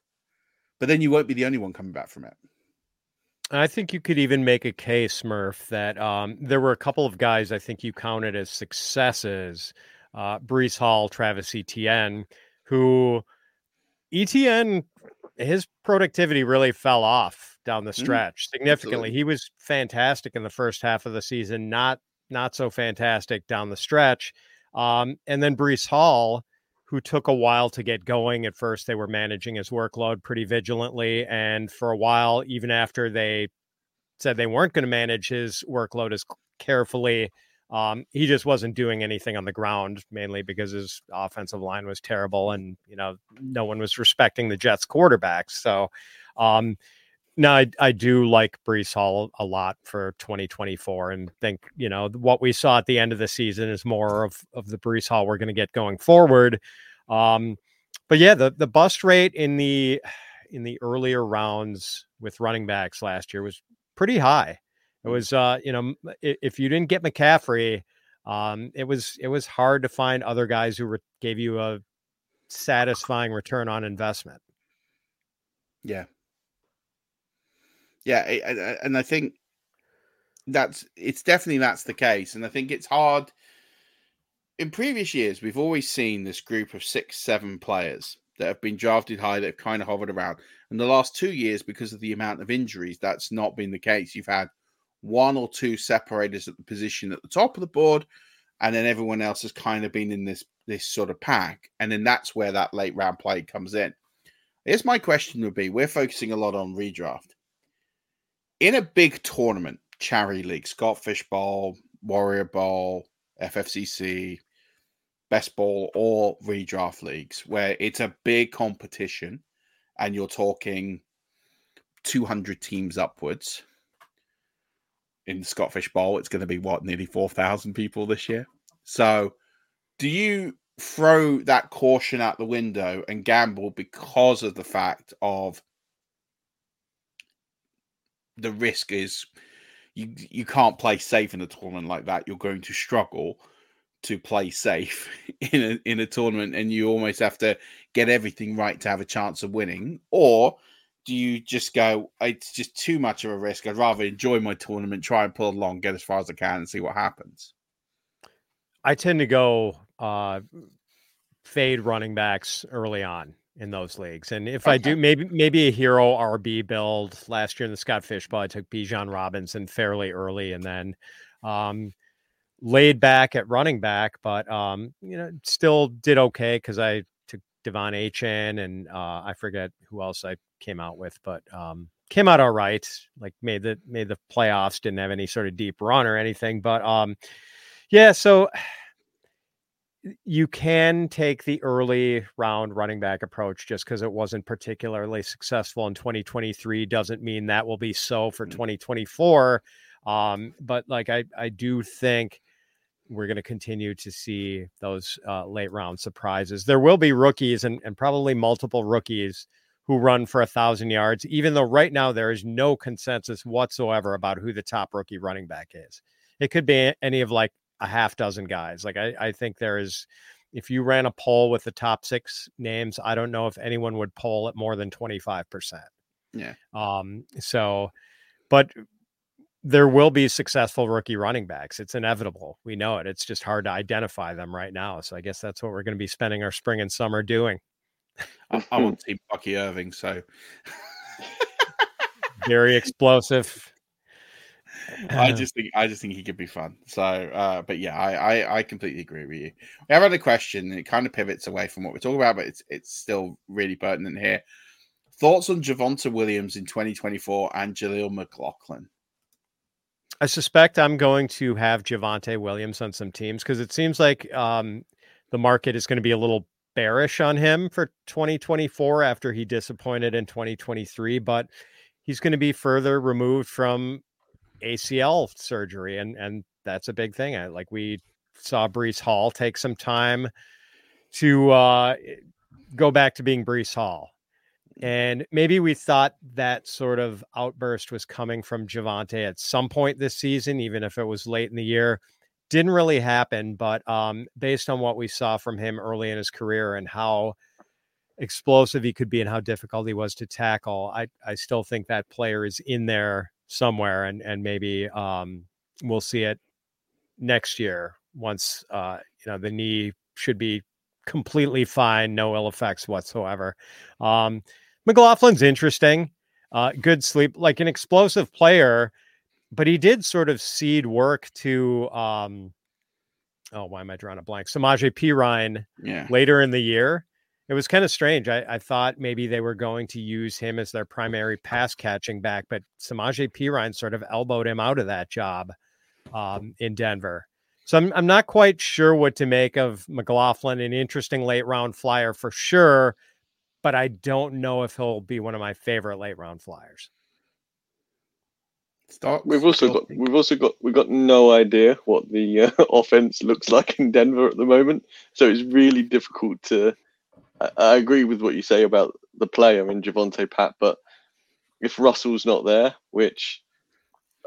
But then you won't be the only one coming back from it. I think you could even make a case, Murf, that um, there were a couple of guys I think you counted as successes. Uh, Breece Hall, Travis Etienne, who Etienne, his productivity really fell off down the mm, stretch mm, significantly. Absolutely. He was fantastic in the first half of the season, not not so fantastic down the stretch. Um, and then Breece Hall, who took a while to get going. At first, they were managing his workload pretty vigilantly. And for a while, even after they said they weren't going to manage his workload as carefully, um, he just wasn't doing anything on the ground, mainly because his offensive line was terrible and, you know, no one was respecting the Jets quarterbacks. So, um, no, I, I do like Breece Hall a lot for 2024 and think, you know, what we saw at the end of the season is more of, of the Breece Hall we're going to get going forward. Um, but yeah, the, the bust rate in the in the earlier rounds with running backs last year was pretty high. It was uh, you know, if you didn't get McCaffrey, um, it was it was hard to find other guys who re- gave you a satisfying return on investment. Yeah, yeah, and I think that's it's definitely that's the case, and I think it's hard. In previous years, we've always seen this group of six, seven players that have been drafted high that have kind of hovered around. And the last two years, because of the amount of injuries, that's not been the case. You've had one or two separators at the position at the top of the board, and then everyone else has kind of been in this this sort of pack, and then that's where that late round play comes in. I guess my question would be: We're focusing a lot on redraft in a big tournament, charity league, Scott Fish Bowl, Warrior Bowl, FFCC, Best Ball, or redraft leagues, where it's a big competition and you're talking 200 teams upwards. In the Scott Fish Bowl, it's going to be what, nearly 4,000 people this year. So, do you throw that caution out the window and gamble because of the fact of the risk is you you can't play safe in a tournament like that. You're going to struggle to play safe in a in a tournament, and you almost have to get everything right to have a chance of winning. Or do you just go? It's just too much of a risk. I'd rather enjoy my tournament, try and pull along, get as far as I can, and see what happens. I tend to go uh, fade running backs early on in those leagues. And if okay. I do, maybe maybe a hero RB build last year in the Scott Fish Bowl, I took Bijan Robinson fairly early, and then um, laid back at running back, but um, you know still did okay because I took De'Von Achane and uh, I forget who else I came out with, but um, came out all right. Like made the made the playoffs, didn't have any sort of deep run or anything, but um, yeah. So you can take the early round running back approach just because it wasn't particularly successful in 2023 doesn't mean that will be so for 2024 mm. um, but like I, I do think we're going to continue to see those uh, late round surprises there will be rookies and, and probably multiple rookies who run for a thousand yards even though right now there is no consensus whatsoever about who the top rookie running back is it could be any of like a half dozen guys. Like I, I think there is if you ran a poll with the top six names, I don't know if anyone would poll at more than 25%. Yeah. Um, so but there will be successful rookie running backs. It's inevitable. We know it. It's just hard to identify them right now. So I guess that's what we're going to be spending our spring and summer doing. I, I want to see Bucky Irving, so very explosive. I just think I just think he could be fun. So, uh, but yeah, I, I I completely agree with you. We have had a question, and it kind of pivots away from what we're talking about, but it's it's still really pertinent here. Thoughts on Javonte Williams in 2024 and Jaleel McLaughlin? I suspect I'm going to have Javonte Williams on some teams because it seems like um, the market is going to be a little bearish on him for 2024 after he disappointed in 2023, but he's going to be further removed from ACL surgery, and and that's a big thing. I, like we saw Breece Hall take some time to uh, go back to being Breece Hall. And maybe we thought that sort of outburst was coming from Javonte at some point this season, even if it was late in the year. Didn't really happen, but um, based on what we saw from him early in his career and how explosive he could be and how difficult he was to tackle, I, I still think that player is in there somewhere, and and maybe um, we'll see it next year once uh, you know the knee should be completely fine, no ill effects whatsoever. Um, McLaughlin's interesting. Uh, good sleep, like an explosive player, but he did sort of seed work to um, oh, why am I drawing a blank? Samaje Perine yeah. later in the year. It was kind of strange. I, I, thought maybe they were going to use him as their primary pass catching back, but Samaje Perine sort of elbowed him out of that job um, in Denver. So I'm I'm not quite sure what to make of McLaughlin. An interesting late round flyer for sure but I don't know if he'll be one of my favorite late round flyers. We've also got we've also got we've got no idea what the uh, offense looks like in Denver at the moment, so it's really difficult to. I, I agree with what you say about the player in Javonte Pat, but if Russell's not there, which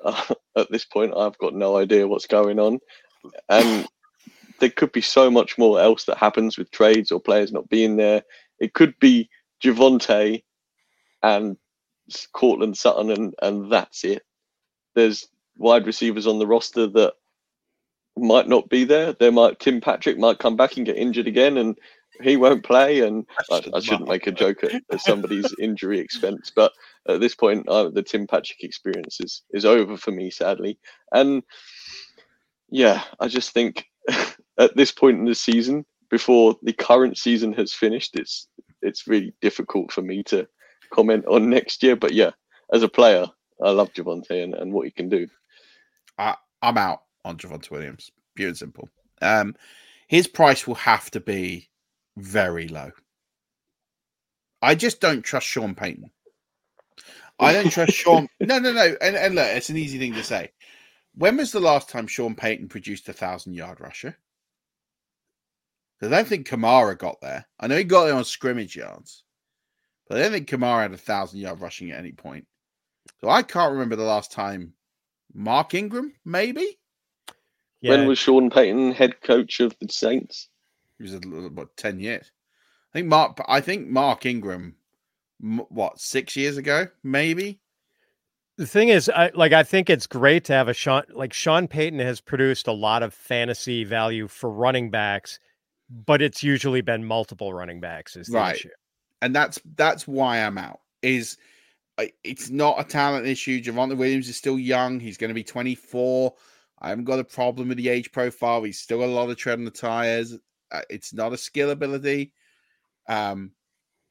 uh, at this point I've got no idea what's going on, and there could be so much more else that happens with trades or players not being there it could be Javonte and Courtland Sutton, and and that's it. There's wide receivers on the roster that might not be there. There might Tim Patrick might come back and get injured again, and he won't play. And I, I shouldn't make a joke at, at, somebody's injury expense, but at this point, uh, the Tim Patrick experience is is over for me, sadly. And yeah, I just think at this point in the season, before the current season has finished, it's it's really difficult for me to comment on next year. But yeah, as a player, I love Javonte and, and what he can do. I, I'm out on Javonte Williams, pure and simple. Um, his price will have to be very low. I just don't trust Sean Payton. I don't trust Sean. No, no, no. And, and look, it's an easy thing to say. When was the last time Sean Payton produced a thousand yard rusher? I don't think Kamara got there. I know he got there on scrimmage yards, but I don't think Kamara had a thousand yard rushing at any point. So I can't remember the last time Mark Ingram, maybe. Yeah. When was Sean Payton head coach of the Saints? He was about ten years. I think Mark. I think Mark Ingram. What six years ago, maybe. The thing is, I, like I think it's great to have a Sean like Sean Payton has produced a lot of fantasy value for running backs but it's usually been multiple running backs is right. Issue. And that's that's why I'm out. Is it's not a talent issue. Javonte Williams is still young. He's going to be 24. I haven't got a problem with the age profile. He's still got a lot of tread on the tires. Uh, it's not a skill ability. Um,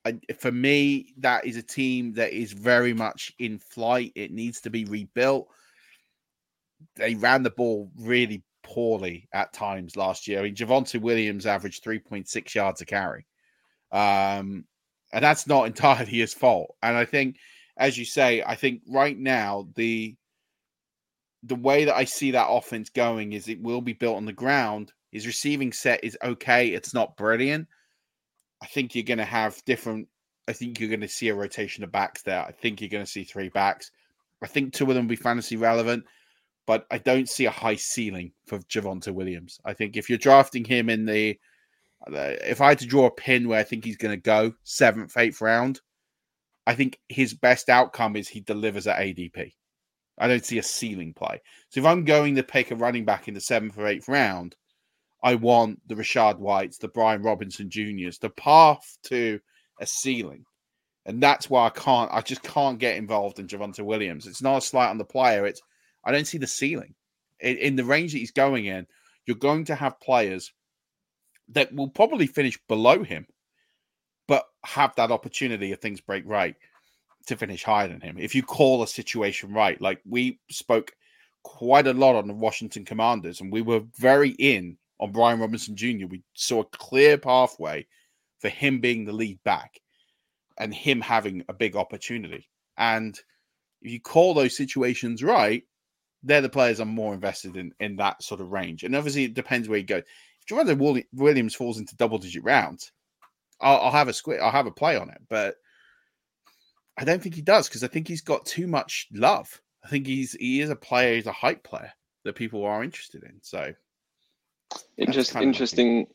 I, for me, that is a team that is very much in flight. It needs to be rebuilt. They ran the ball really poorly at times last year. I mean, Javonte Williams averaged 3.6 yards a carry. Um, and that's not entirely his fault. And I think, as you say, I think right now the the way that I see that offense going is it will be built on the ground. His receiving set is okay. It's not brilliant. I think you're going to have different. I think you're going to see a rotation of backs there. I think you're going to see three backs. I think two of them will be fantasy relevant but I don't see a high ceiling for Javonte Williams. I think if you're drafting him in the, if I had to draw a pin where I think he's going to go seventh, eighth round, I think his best outcome is he delivers at ADP. I don't see a ceiling play. So if I'm going to pick a running back in the seventh or eighth round, I want the Rachaad Whites, the Brian Robinson Juniors, the path to a ceiling. And that's why I can't, I just can't get involved in Javonte Williams. It's not a slight on the player. It's, I don't see the ceiling. In, in the range that he's going in, you're going to have players that will probably finish below him, but have that opportunity if things break right to finish higher than him. If you call a situation right, like we spoke quite a lot on the Washington Commanders, and we were very in on Brian Robinson Jr., we saw a clear pathway for him being the lead back and him having a big opportunity. And if you call those situations right, they're the players I'm more invested in in that sort of range. And obviously, it depends where you go. If Javonte Williams falls into double digit rounds, I'll, I'll have a squid, I'll have a play on it. But I don't think he does because I think he's got too much love. I think he's he is a player, he's a hype player that people are interested in. So Interest, interesting.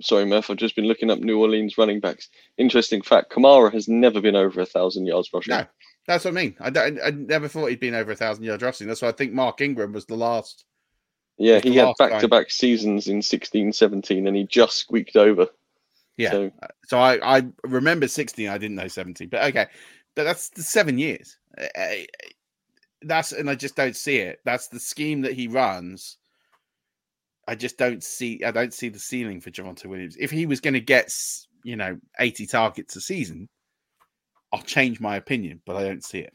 Sorry, Murf. I've just been looking up New Orleans running backs. Interesting fact: Kamara has never been over a thousand yards rushing. No, that's what I mean. I, I, I never thought he'd been over a thousand yards rushing. That's why I think Mark Ingram was the last. Yeah, he had back to back seasons in 16, 17, and he just squeaked over. Yeah. So, uh, so I, I remember 16. I didn't know 17, but okay. But that's the seven years. That's, and I just don't see it. That's the scheme that he runs I just don't see I don't see the ceiling for Javonte Williams. If he was going to get you know 80 targets a season, I'll change my opinion, but I don't see it.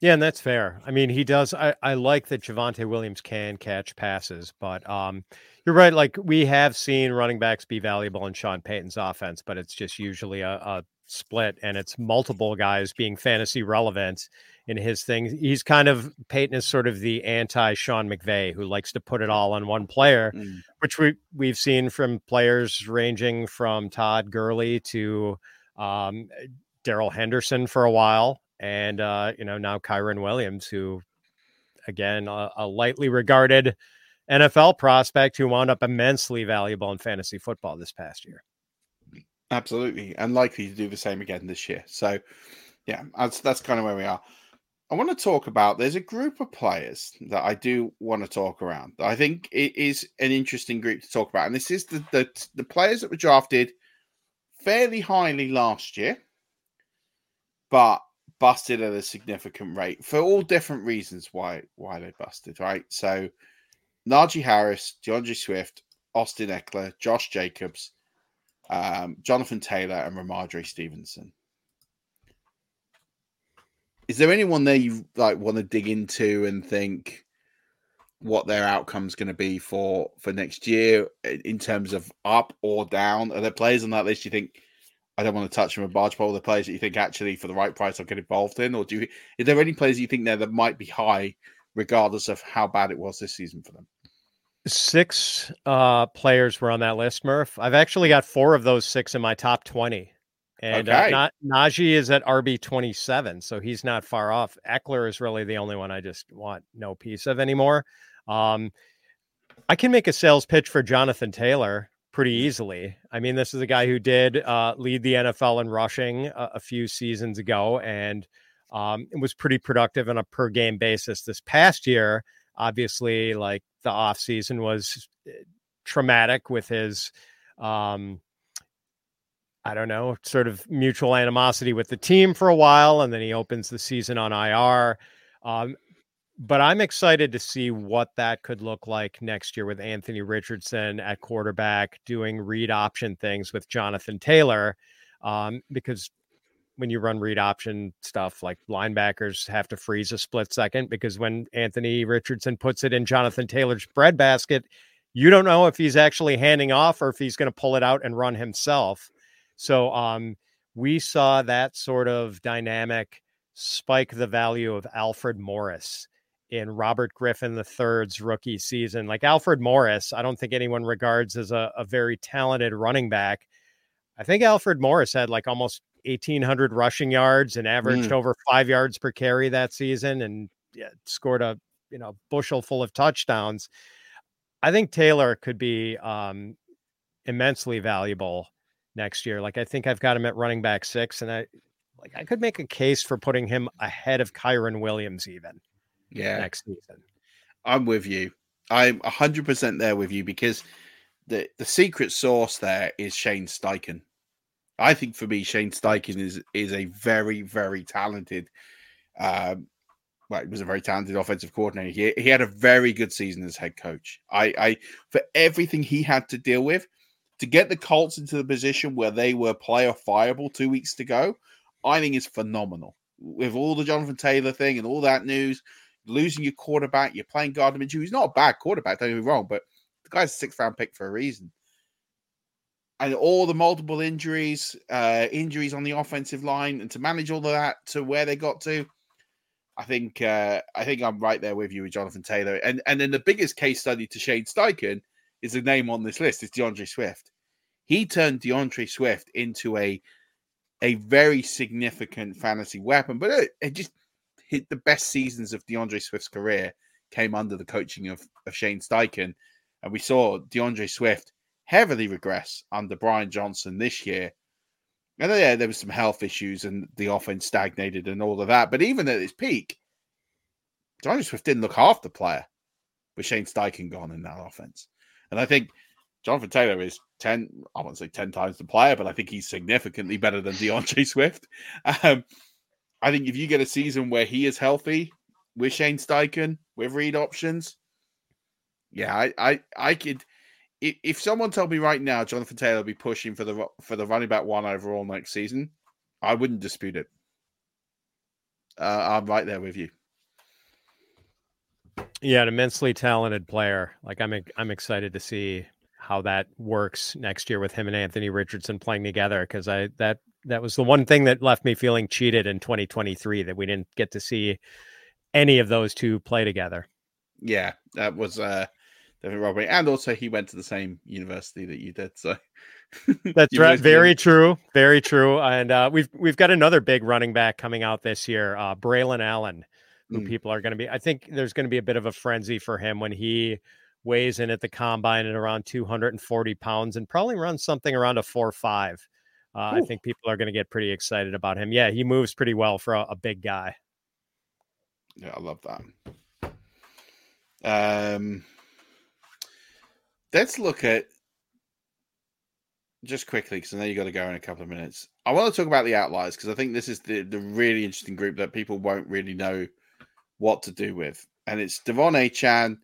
Yeah, and that's fair. I mean, he does. I, I like that Javonte Williams can catch passes, but um, you're right. Like we have seen running backs be valuable in Sean Payton's offense, but it's just usually a, a split and it's multiple guys being fantasy relevant in his thing. He's kind of Payton is sort of the anti Sean McVay who likes to put it all on one player, mm. which we we've seen from players ranging from Todd Gurley to um, Darrell Henderson for a while, and uh, you know now Kyren Williams, who again a, a lightly regarded NFL prospect who wound up immensely valuable in fantasy football this past year. Absolutely, and likely to do the same again this year. So, yeah, that's that's kind of where we are. I want to talk about. There's a group of players that I do want to talk around. I think it is an interesting group to talk about, and this is the the, the players that were drafted fairly highly last year, but busted at a significant rate for all different reasons why why they busted. Right, so Najee Harris, D'Andre Swift, Austin Ekeler, Josh Jacobs um, Jonathan Taylor and Rhamondre Stevenson. Is there anyone there you like want to dig into and think what their outcome's going to be for for next year in terms of up or down? Are there players on that list you think I don't want to touch them a barge pole? The players that you think actually for the right price I'll get involved in, or do you? Is there any players you think there that might be high regardless of how bad it was this season for them? Six uh, players were on that list, Murf. I've actually got four of those six in my top 20. And uh, okay. uh, Najee is at RB 27, so he's not far off. Ekeler is really the only one I just want no piece of anymore. Um, I can make a sales pitch for Jonathan Taylor pretty easily. I mean, this is a guy who did uh, lead the NFL in rushing a, a few seasons ago and um, it was pretty productive on a per game basis this past year obviously like the off season was eh, traumatic with his um I don't know, sort of mutual animosity with the team for a while, and then he opens the season on IR. Um, but I'm excited to see what that could look like next year with Anthony Richardson at quarterback doing read option things with Jonathan Taylor, um, because when you run read option stuff, like linebackers have to freeze a split second because when Anthony Richardson puts it in Jonathan Taylor's breadbasket, you don't know if he's actually handing off or if he's going to pull it out and run himself. So um, we saw that sort of dynamic spike the value of Alfred Morris in Robert Griffin III's rookie season. Like Alfred Morris, I don't think anyone regards as a, a very talented running back. I think Alfred Morris had like almost 1800 rushing yards and averaged mm. over five yards per carry that season and yeah, scored a you know bushel full of touchdowns. I think Taylor could be um, immensely valuable next year. Like I think I've got him at running back six, and I like I could make a case for putting him ahead of Kyren Williams even. Yeah. Next season. I'm with you. I'm 100% there with you because the the secret sauce there is Shane Steichen. I think for me, Shane Steichen is is a very very talented. Um, well, he was a very talented offensive coordinator. He, he had a very good season as head coach. I, I for everything he had to deal with to get the Colts into the position where they were playoff viable two weeks to go. I think is phenomenal. With all the Jonathan Taylor thing and all that news, losing your quarterback, you're playing Gardner Minshew. He's not a bad quarterback, don't get me wrong, but the guy's a sixth round pick for a reason. And all the multiple injuries, uh, injuries on the offensive line, and to manage all of that to where they got to, I think uh, I think I'm right there with you with Jonathan Taylor. And and then the biggest case study to Shane Steichen is the name on this list is D'Andre Swift. He turned D'Andre Swift into a a very significant fantasy weapon, but it, it just hit the best seasons of D'Andre Swift's career came under the coaching of, of Shane Steichen. And we saw D'Andre Swift heavily regress under Brian Johnson this year. And yeah, there was some health issues and the offense stagnated and all of that. But even at its peak, D'Andre Swift didn't look half the player with Shane Steichen gone in that offense. And I think Jonathan Taylor is 10, I won't say 10 times the player, but I think he's significantly better than D'Andre Swift. Um, I think if you get a season where he is healthy with Shane Steichen, with read options, yeah, I, I, I could. If, if someone told me right now Jonathan Taylor will be pushing for the for the running back one overall next season, I wouldn't dispute it. Uh, I'm right there with you. Yeah, an immensely talented player. Like I'm, I'm excited to see how that works next year with him and Anthony Richardson playing together because I that that was the one thing that left me feeling cheated in 2023 that we didn't get to see any of those two play together. Yeah, that was uh definitely robbery, and also he went to the same university that you did, so. That's right. Very true. Very true. And uh, we've we've got another big running back coming out this year, uh, Braylon Allen, who mm. people are going to be. I think there's going to be a bit of a frenzy for him when he weighs in at the combine at around 240 pounds and probably runs something around a four five. Uh, I think people are going to get pretty excited about him. Yeah, he moves pretty well for a, a big guy. Yeah, I love that. Um, let's look at just quickly because I know you got to go in a couple of minutes. I want to talk about the outliers because I think this is the the really interesting group that people won't really know what to do with, and it's De'Von Achane,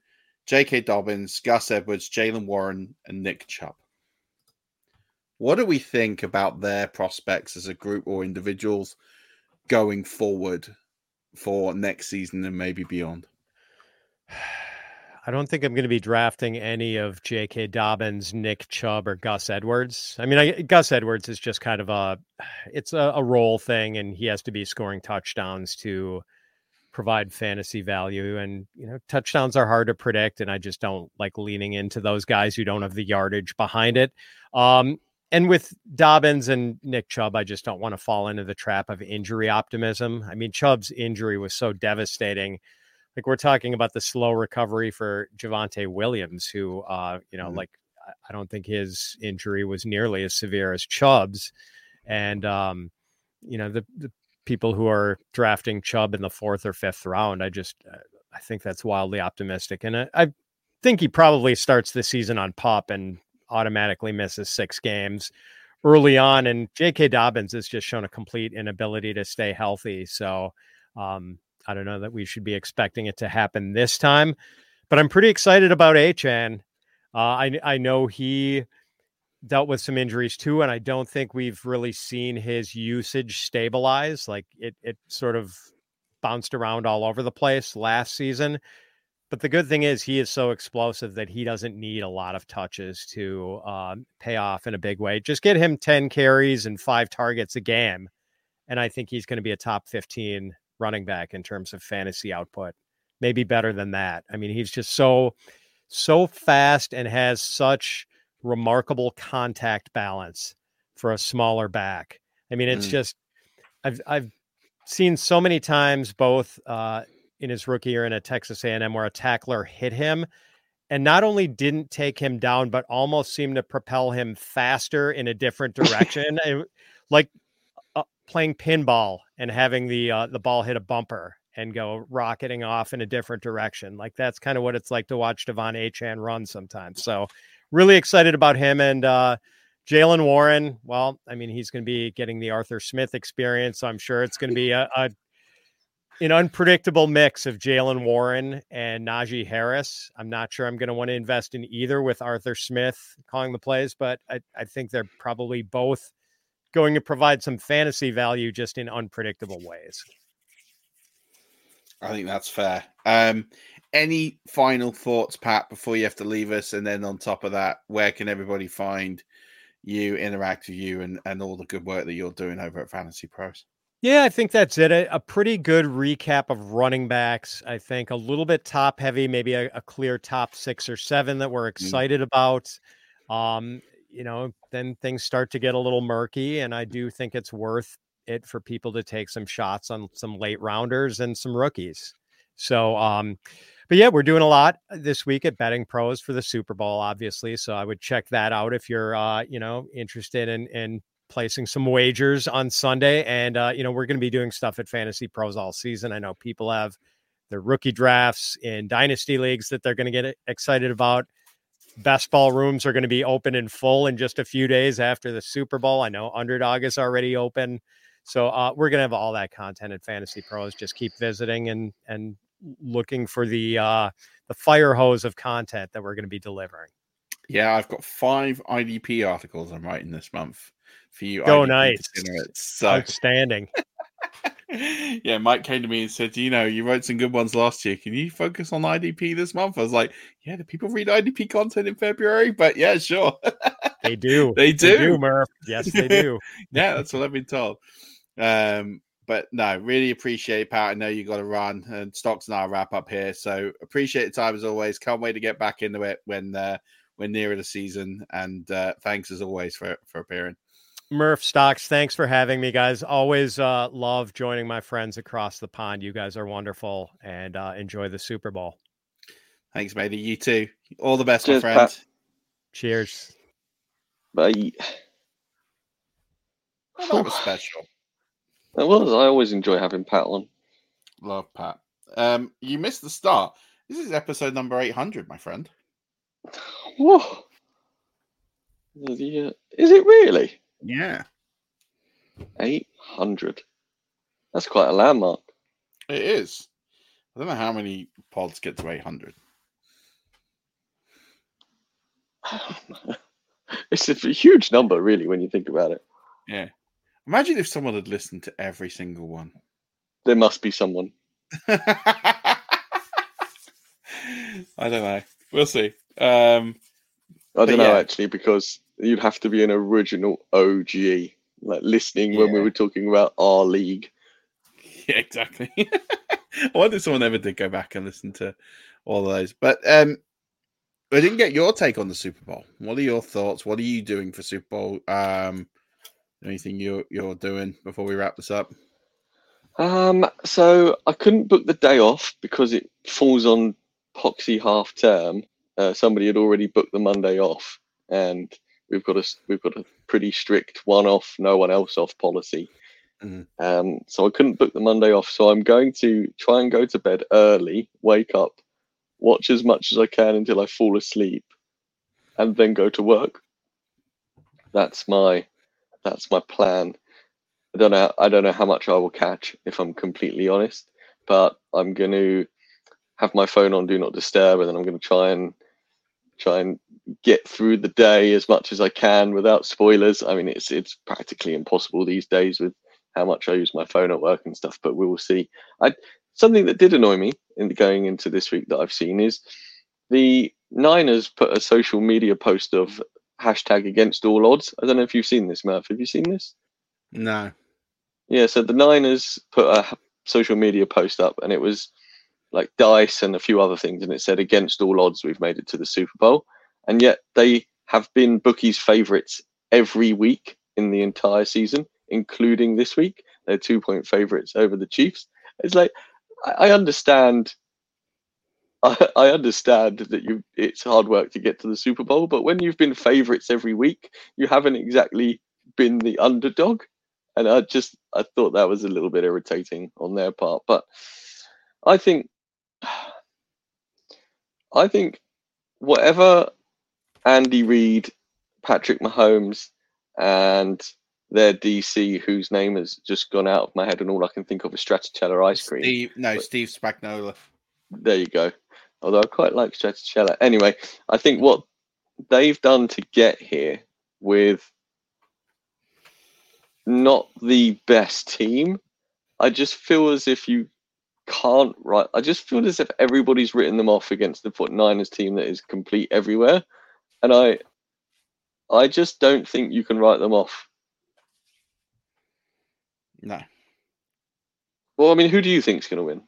J.K. Dobbins, Gus Edwards, Jaylen Warren, and Nick Chubb. What do we think about their prospects as a group or individuals going forward for next season and maybe beyond? I don't think I'm going to be drafting any of J.K. Dobbins, Nick Chubb, or Gus Edwards. I mean, I, Gus Edwards is just kind of a, it's a, a role thing, and he has to be scoring touchdowns to provide fantasy value. And you know, touchdowns are hard to predict, and I just don't like leaning into those guys who don't have the yardage behind it. Um, and with Dobbins and Nick Chubb, I just don't want to fall into the trap of injury optimism. I mean, Chubb's injury was so devastating like we're talking about the slow recovery for Javonte Williams, who, uh, you know, mm-hmm. like I don't think his injury was nearly as severe as Chubb's, and um, you know the the people who are drafting Chubb in the fourth or fifth round, I just uh, I think that's wildly optimistic, and I, I think he probably starts the season on PUP and automatically misses six games early on. And J.K. Dobbins has just shown a complete inability to stay healthy, so. Um, I don't know that we should be expecting it to happen this time, but I'm pretty excited about Achane. Uh, I I know he dealt with some injuries too, and I don't think we've really seen his usage stabilize. Like it it sort of bounced around all over the place last season. But the good thing is he is so explosive that he doesn't need a lot of touches to uh, pay off in a big way. Just get him 10 carries and five targets a game. And I think he's going to be a top 15 running back in terms of fantasy output. Maybe better than that. I mean, he's just so so fast and has such remarkable contact balance for a smaller back. I mean, it's mm. just I've I've seen so many times both uh, in his rookie year in a Texas A&M where a tackler hit him and not only didn't take him down but almost seemed to propel him faster in a different direction. like uh, playing pinball and having the uh, the ball hit a bumper and go rocketing off in a different direction. Like that's kind of what it's like to watch De'Von Achane run sometimes. So really excited about him and uh, Jaylen Warren. Well, I mean, he's going to be getting the Arthur Smith experience. So I'm sure it's going to be a, a an unpredictable mix of Jaylen Warren and Najee Harris. I'm not sure I'm going to want to invest in either with Arthur Smith calling the plays, but I, I think they're probably both going to provide some fantasy value just in unpredictable ways. I think that's fair. Um, any final thoughts, Pat, before you have to leave us? And then on top of that, where can everybody find you, interact with you, and, and all the good work that you're doing over at Fantasy Pros? Yeah, I think that's it. A, a, pretty good recap of running backs. I think a little bit top heavy, maybe a, a clear top six or seven that we're mm. excited mm. about. Um, you know, then things start to get a little murky, and I do think it's worth it for people to take some shots on some late rounders and some rookies. So, um, but yeah, we're doing a lot this week at Betting Pros for the Super Bowl, obviously. So I would check that out if you're, uh, you know, interested in in placing some wagers on Sunday. And, uh, you know, we're going to be doing stuff at Fantasy Pros all season. I know people have their rookie drafts in dynasty leagues that they're going to get excited about. Best ball rooms are going to be open in full in just a few days after the Super Bowl. I know Underdog is already open. So uh, we're going to have all that content at Fantasy Pros. Just keep visiting and and looking for the uh, the fire hose of content that we're going to be delivering. Yeah, I've got five IDP articles I'm writing this month for you. Oh, nice. So outstanding. yeah, Mike came to me and said, "You know, you wrote some good ones last year. Can you focus on IDP this month?" I was like, "Yeah, do people read IDP content in February?" But yeah, sure. they do. They do. They do, Murf. Yes, they do. yeah, that's what I've been told. Um, but no, really appreciate it, Pat. I know you got to run, and stocks and I wrap up here. So appreciate the time as always. Can't wait to get back into it when uh, we're nearer the season. And uh, thanks as always for for appearing. Murf Stocks, thanks for having me, guys. Always uh, love joining my friends across the pond. You guys are wonderful and uh, enjoy the Super Bowl. Thanks, matey. You too. All the best, Cheers, my friend. Pat. Cheers. Bye. that was special. It was. I always enjoy having Pat on. Love Pat. Um, you missed the start. This is episode number 800, my friend. Whoa. Is it really? Yeah. 800. That's quite a landmark. It is. I don't know how many pods get to 800. it's a huge number, really, when you think about it. Yeah. Imagine if someone had listened to every single one. There must be someone. I don't know. We'll see. Um, I don't know yeah. actually because you'd have to be an original OG, like listening yeah. when we were talking about our league. Yeah, exactly. I wonder if someone ever did go back and listen to all those. But um, I didn't get your take on the Super Bowl. What are your thoughts? What are you doing for Super Bowl? Um, anything you're you're doing before we wrap this up? Um, so I couldn't book the day off because it falls on Poxy half term. Uh, somebody had already booked the Monday off, and we've got a we've got a pretty strict one off, no one else off policy. Mm-hmm. Um, so I couldn't book the Monday off. So I'm going to try and go to bed early, wake up, watch as much as I can until I fall asleep, and then go to work. That's my that's my plan. I don't know. I don't know how much I will catch if I'm completely honest, but I'm going to have my phone on do not disturb, and then I'm going to try and try and get through the day as much as I can without spoilers. I mean, it's it's practically impossible these days with how much I use my phone at work and stuff. But we will see. I something that did annoy me in going into this week that I've seen is the Niners put a social media post of hashtag against all odds. I don't know if you've seen this, Murf. Have you seen this? No. Yeah, so the Niners put a social media post up and it was like dice and a few other things, and it said against all odds we've made it to the Super Bowl, and yet they have been bookies' favourites every week in the entire season, including this week. They're two point favourites over the Chiefs. It's like I understand. I understand that you it's hard work to get to the Super Bowl, but when you've been favourites every week, you haven't exactly been the underdog. and I just I thought that was a little bit irritating on their part. But I think I think whatever Andy Reid, Patrick Mahomes, and their DC, whose name has just gone out of my head, and all I can think of is Stracciatella ice cream. Steve, no, But- Steve Spagnuolo. There you go. Although I quite like Stracciatella. Anyway, I think what they've done to get here with not the best team, I just feel as if you can't write. I just feel as if everybody's written them off against the 49ers team that is complete everywhere. And I I just don't think you can write them off. No. Well, I mean, who do you think's going to win?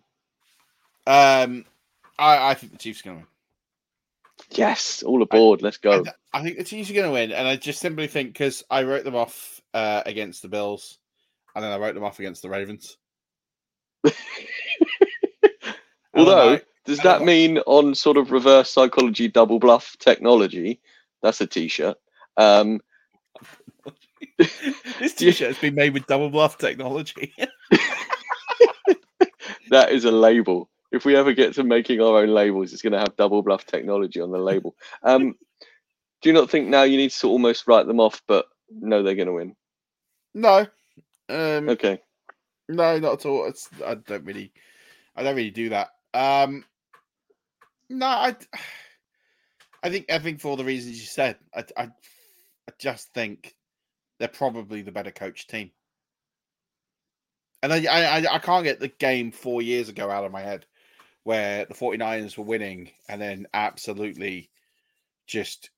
Um, I, I think the Chiefs are going to win. Yes, all aboard. Let's go. I think the Chiefs are going to win, and I just simply think because I wrote them off uh, against the Bills, and then I wrote them off against the Ravens. Although, I- does that mean on sort of reverse psychology double bluff technology? That's a t-shirt. Um, This T-shirt has been made with double bluff technology. that is a label. If we ever get to making our own labels, it's going to have double bluff technology on the label. Um, do you not think now you need to almost write them off, but no, they're going to win? no, um, Okay. no, not at all. It's, I don't really, I don't really do that. Um, no, I, I think, I think for all the reasons you said, I, I, I just think they're probably the better coach team. And I, I, I- can't get the game four years ago out of my head where the 49ers were winning and then absolutely just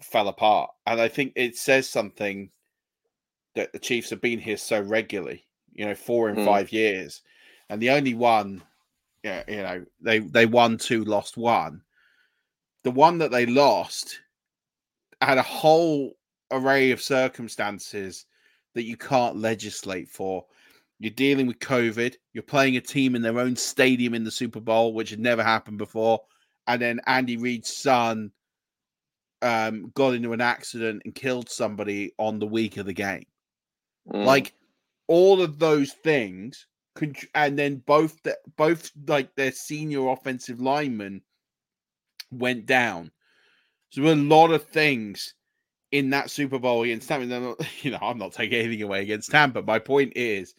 fell apart. And I think it says something that the Chiefs have been here so regularly, you know, four and Mm. five years. And the only one, yeah, you know, they they won two, lost one. The one that they lost had a whole array of circumstances that you can't legislate for. You're dealing with COVID. You're playing a team in their own stadium in the Super Bowl, which had never happened before. And then Andy Reid's son um, got into an accident and killed somebody on the week of the game. Mm. Like all of those things, and then both the, both like their senior offensive linemen went down. So a lot of things in that Super Bowl against Tampa. Not- You know, I'm not taking anything away against Tampa. My point is,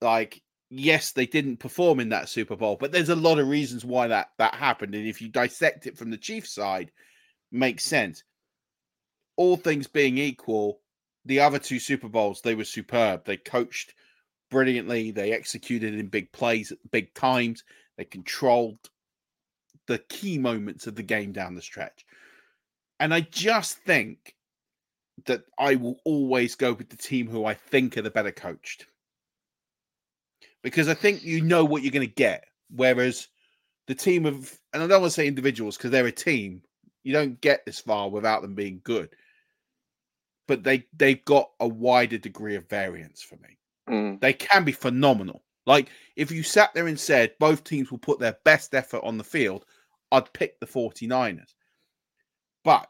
like, yes, they didn't perform in that Super Bowl, but there's a lot of reasons why that that happened. And if you dissect it from the Chiefs side, makes sense. All things being equal, the other two Super Bowls, they were superb. They coached brilliantly. They executed in big plays at big times. They controlled the key moments of the game down the stretch. And I just think that I will always go with the team who I think are the better coached. Because I think you know what you're going to get. Whereas the team of, and I don't want to say individuals because they're a team, you don't get this far without them being good. But they they've got a wider degree of variance for me. Mm. They can be phenomenal. Like if you sat there and said both teams will put their best effort on the field, I'd pick the 49ers. But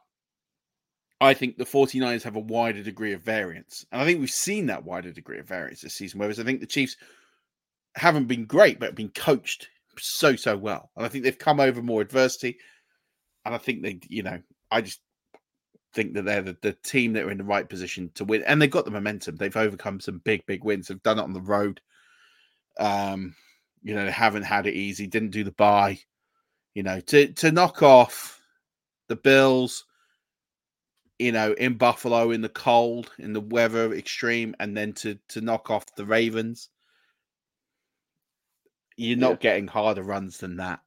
I think the 49ers have a wider degree of variance. And I think we've seen that wider degree of variance this season. Whereas I think the Chiefs haven't been great, but have been coached so, so well. And I think they've come over more adversity. And I think they, you know, I just think that they're the, the team that are in the right position to win. And they've got the momentum. They've overcome some big, big wins. They've done it on the road. Um, you know, they haven't had it easy, didn't do the buy. You know, to to knock off the Bills, you know, in Buffalo in the cold, in the weather extreme, and then to to knock off the Ravens. You're not Yeah. getting harder runs than that.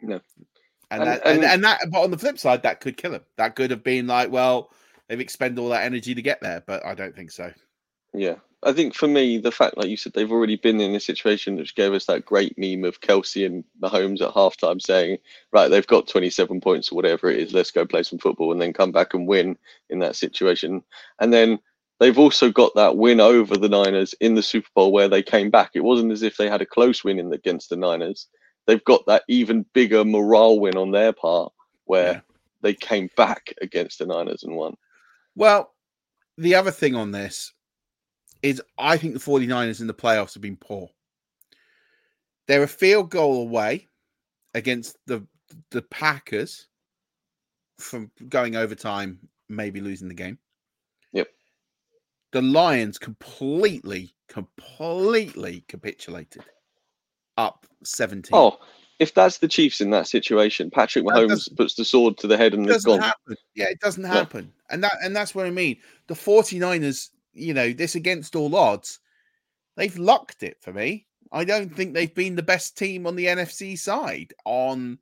No. And, And- that, and, and- and that, but on the flip side, that could kill him. That could have been like, well, they've expended all that energy to get there, but I don't think so. Yeah. I think for me, the fact, like you said, they've already been in a situation which gave us that great meme of Kelce and Mahomes at halftime saying, right, they've got 27 points or whatever it is, let's go play some football and then come back and win in that situation. And then they've also got that win over the Niners in the Super Bowl where they came back. It wasn't as if they had a close win in the, against the Niners. They've got that even bigger morale win on their part where Yeah. they came back against the Niners and won. Well, the other thing on this is I think the 49ers in the playoffs have been poor. They're a field goal away against the the Packers from going overtime, maybe losing the game. Yep. The Lions completely, completely capitulated. Up 17. Oh, if that's the Chiefs in that situation, Patrick Mahomes puts the sword to the head and it it's gone. happen. Yeah, it doesn't happen. And that and that's what I mean. The 49ers, you know, this against all odds, they've lucked it for me. I don't think they've been the best team on the NFC side on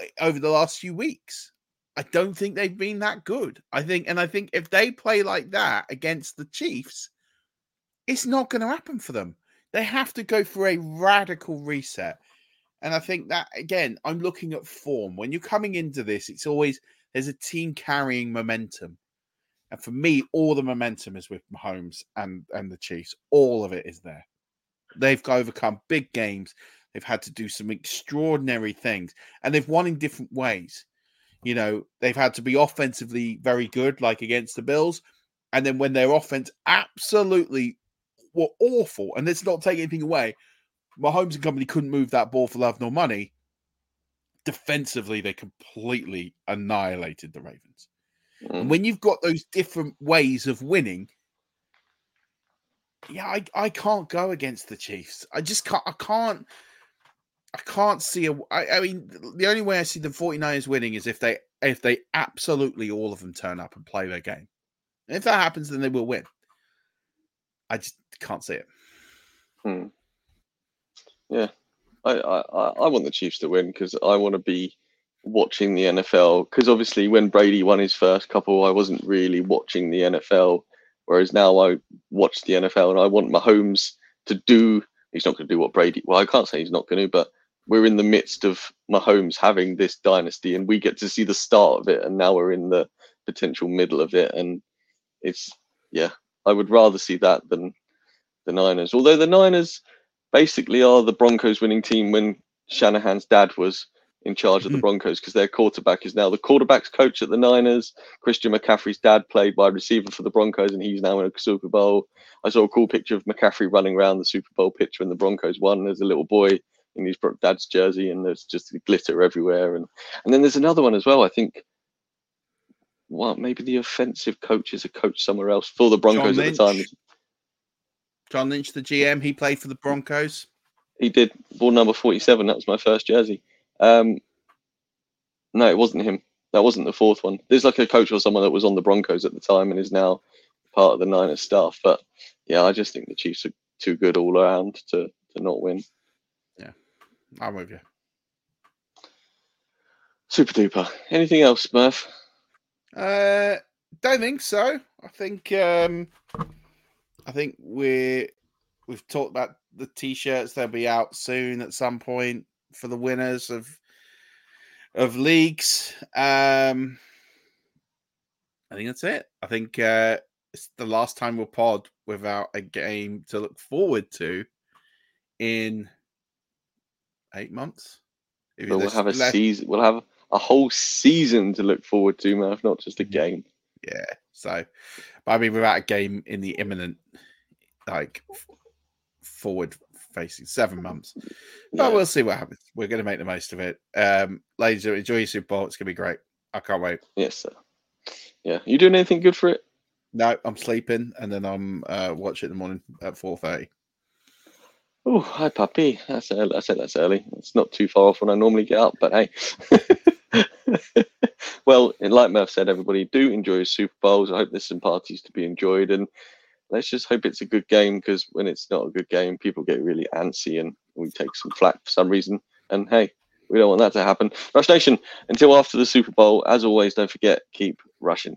eh, over the last few weeks. I don't think they've been that good. I think, and I think if they play like that against the Chiefs, it's not going to happen for them. They have to go for a radical reset. And I think that again, I'm looking at form. When you're coming into this, it's always there's a team carrying momentum. And for me, all the momentum is with Mahomes and, and the Chiefs. All of it is there. They've overcome big games. They've had to do some extraordinary things, and they've won in different ways. You know, they've had to be offensively very good, like against the Bills, and then when their offense absolutely were awful, and let's not take anything away, Mahomes and company couldn't move that ball for love nor money. Defensively, they completely annihilated the Ravens. Mm. And when you've got those different ways of winning, yeah, I, I can't go against the Chiefs. I just can't. I can't. I can't see a. I, I mean, the only way I see the 49ers winning is if they if they absolutely all of them turn up and play their game. And if that happens, then they will win. I just can't see it. Hmm. Yeah, I, I I want the Chiefs to win because I want to be watching the NFL. Because obviously, when Brady won his first couple, I wasn't really watching the NFL Whereas now I watch the NFL and I want Mahomes to do. He's not going to do what Brady. Well, I can't say he's not going to, but we're in the midst of Mahomes having this dynasty, and we get to see the start of it, and now we're in the potential middle of it, and it's yeah. I would rather see that than the Niners. Although the Niners basically are the Broncos winning team when Shanahan's dad was in charge of the hmm. Broncos because their quarterback is now the quarterback's coach at the Niners. Christian McCaffrey's dad played wide receiver for the Broncos, and he's now in a Super Bowl. I saw a cool picture of McCaffrey running around the Super Bowl pitch when the Broncos won. There's a little boy in his dad's jersey, and there's just glitter everywhere. And and then there's another one as well. I think. What maybe the offensive coach is a coach somewhere else for the Broncos at the time. John Lynch, the GM, he played for the Broncos. He did. Ball number forty-seven. That was my first jersey. Um, no, it wasn't him. That wasn't the fourth one. There's like a coach or someone that was on the Broncos at the time and is now part of the Niners staff. But yeah, I just think the Chiefs are too good all around to to not win. Yeah, I'm with you. Super duper. Anything else, Murf? Uh, don't think so. I think um, I think we're we've talked about the t-shirts. They'll be out soon at some point for the winners of of leagues. Um, I think that's it. I think uh, it's the last time we'll pod without a game to look forward to in eight months. we'll have a left... season. We'll have a whole season to look forward to, Murf, not just a mm-hmm. game. Yeah. So, but I mean, without a game in the imminent, like forward facing seven months. But we'll see what happens. We're going to make the most of it. Um, ladies, enjoy your Super Bowl. It's going to be great. I can't wait. Yes, sir. Yeah. You doing anything good for it? No, I'm sleeping, and then I'm uh, watching in the morning at four thirty. Oh, hi, puppy. That's early. I said that's early. It's not too far off when I normally get up, but hey. well, like Murf said, everybody do enjoy Super Bowls. I hope there's some parties to be enjoyed, and let's just hope it's a good game because when it's not a good game, people get really antsy and we take some flack for some reason. And hey, we don't want that to happen. Rush Nation, until after the Super Bowl, as always, don't forget, keep rushing.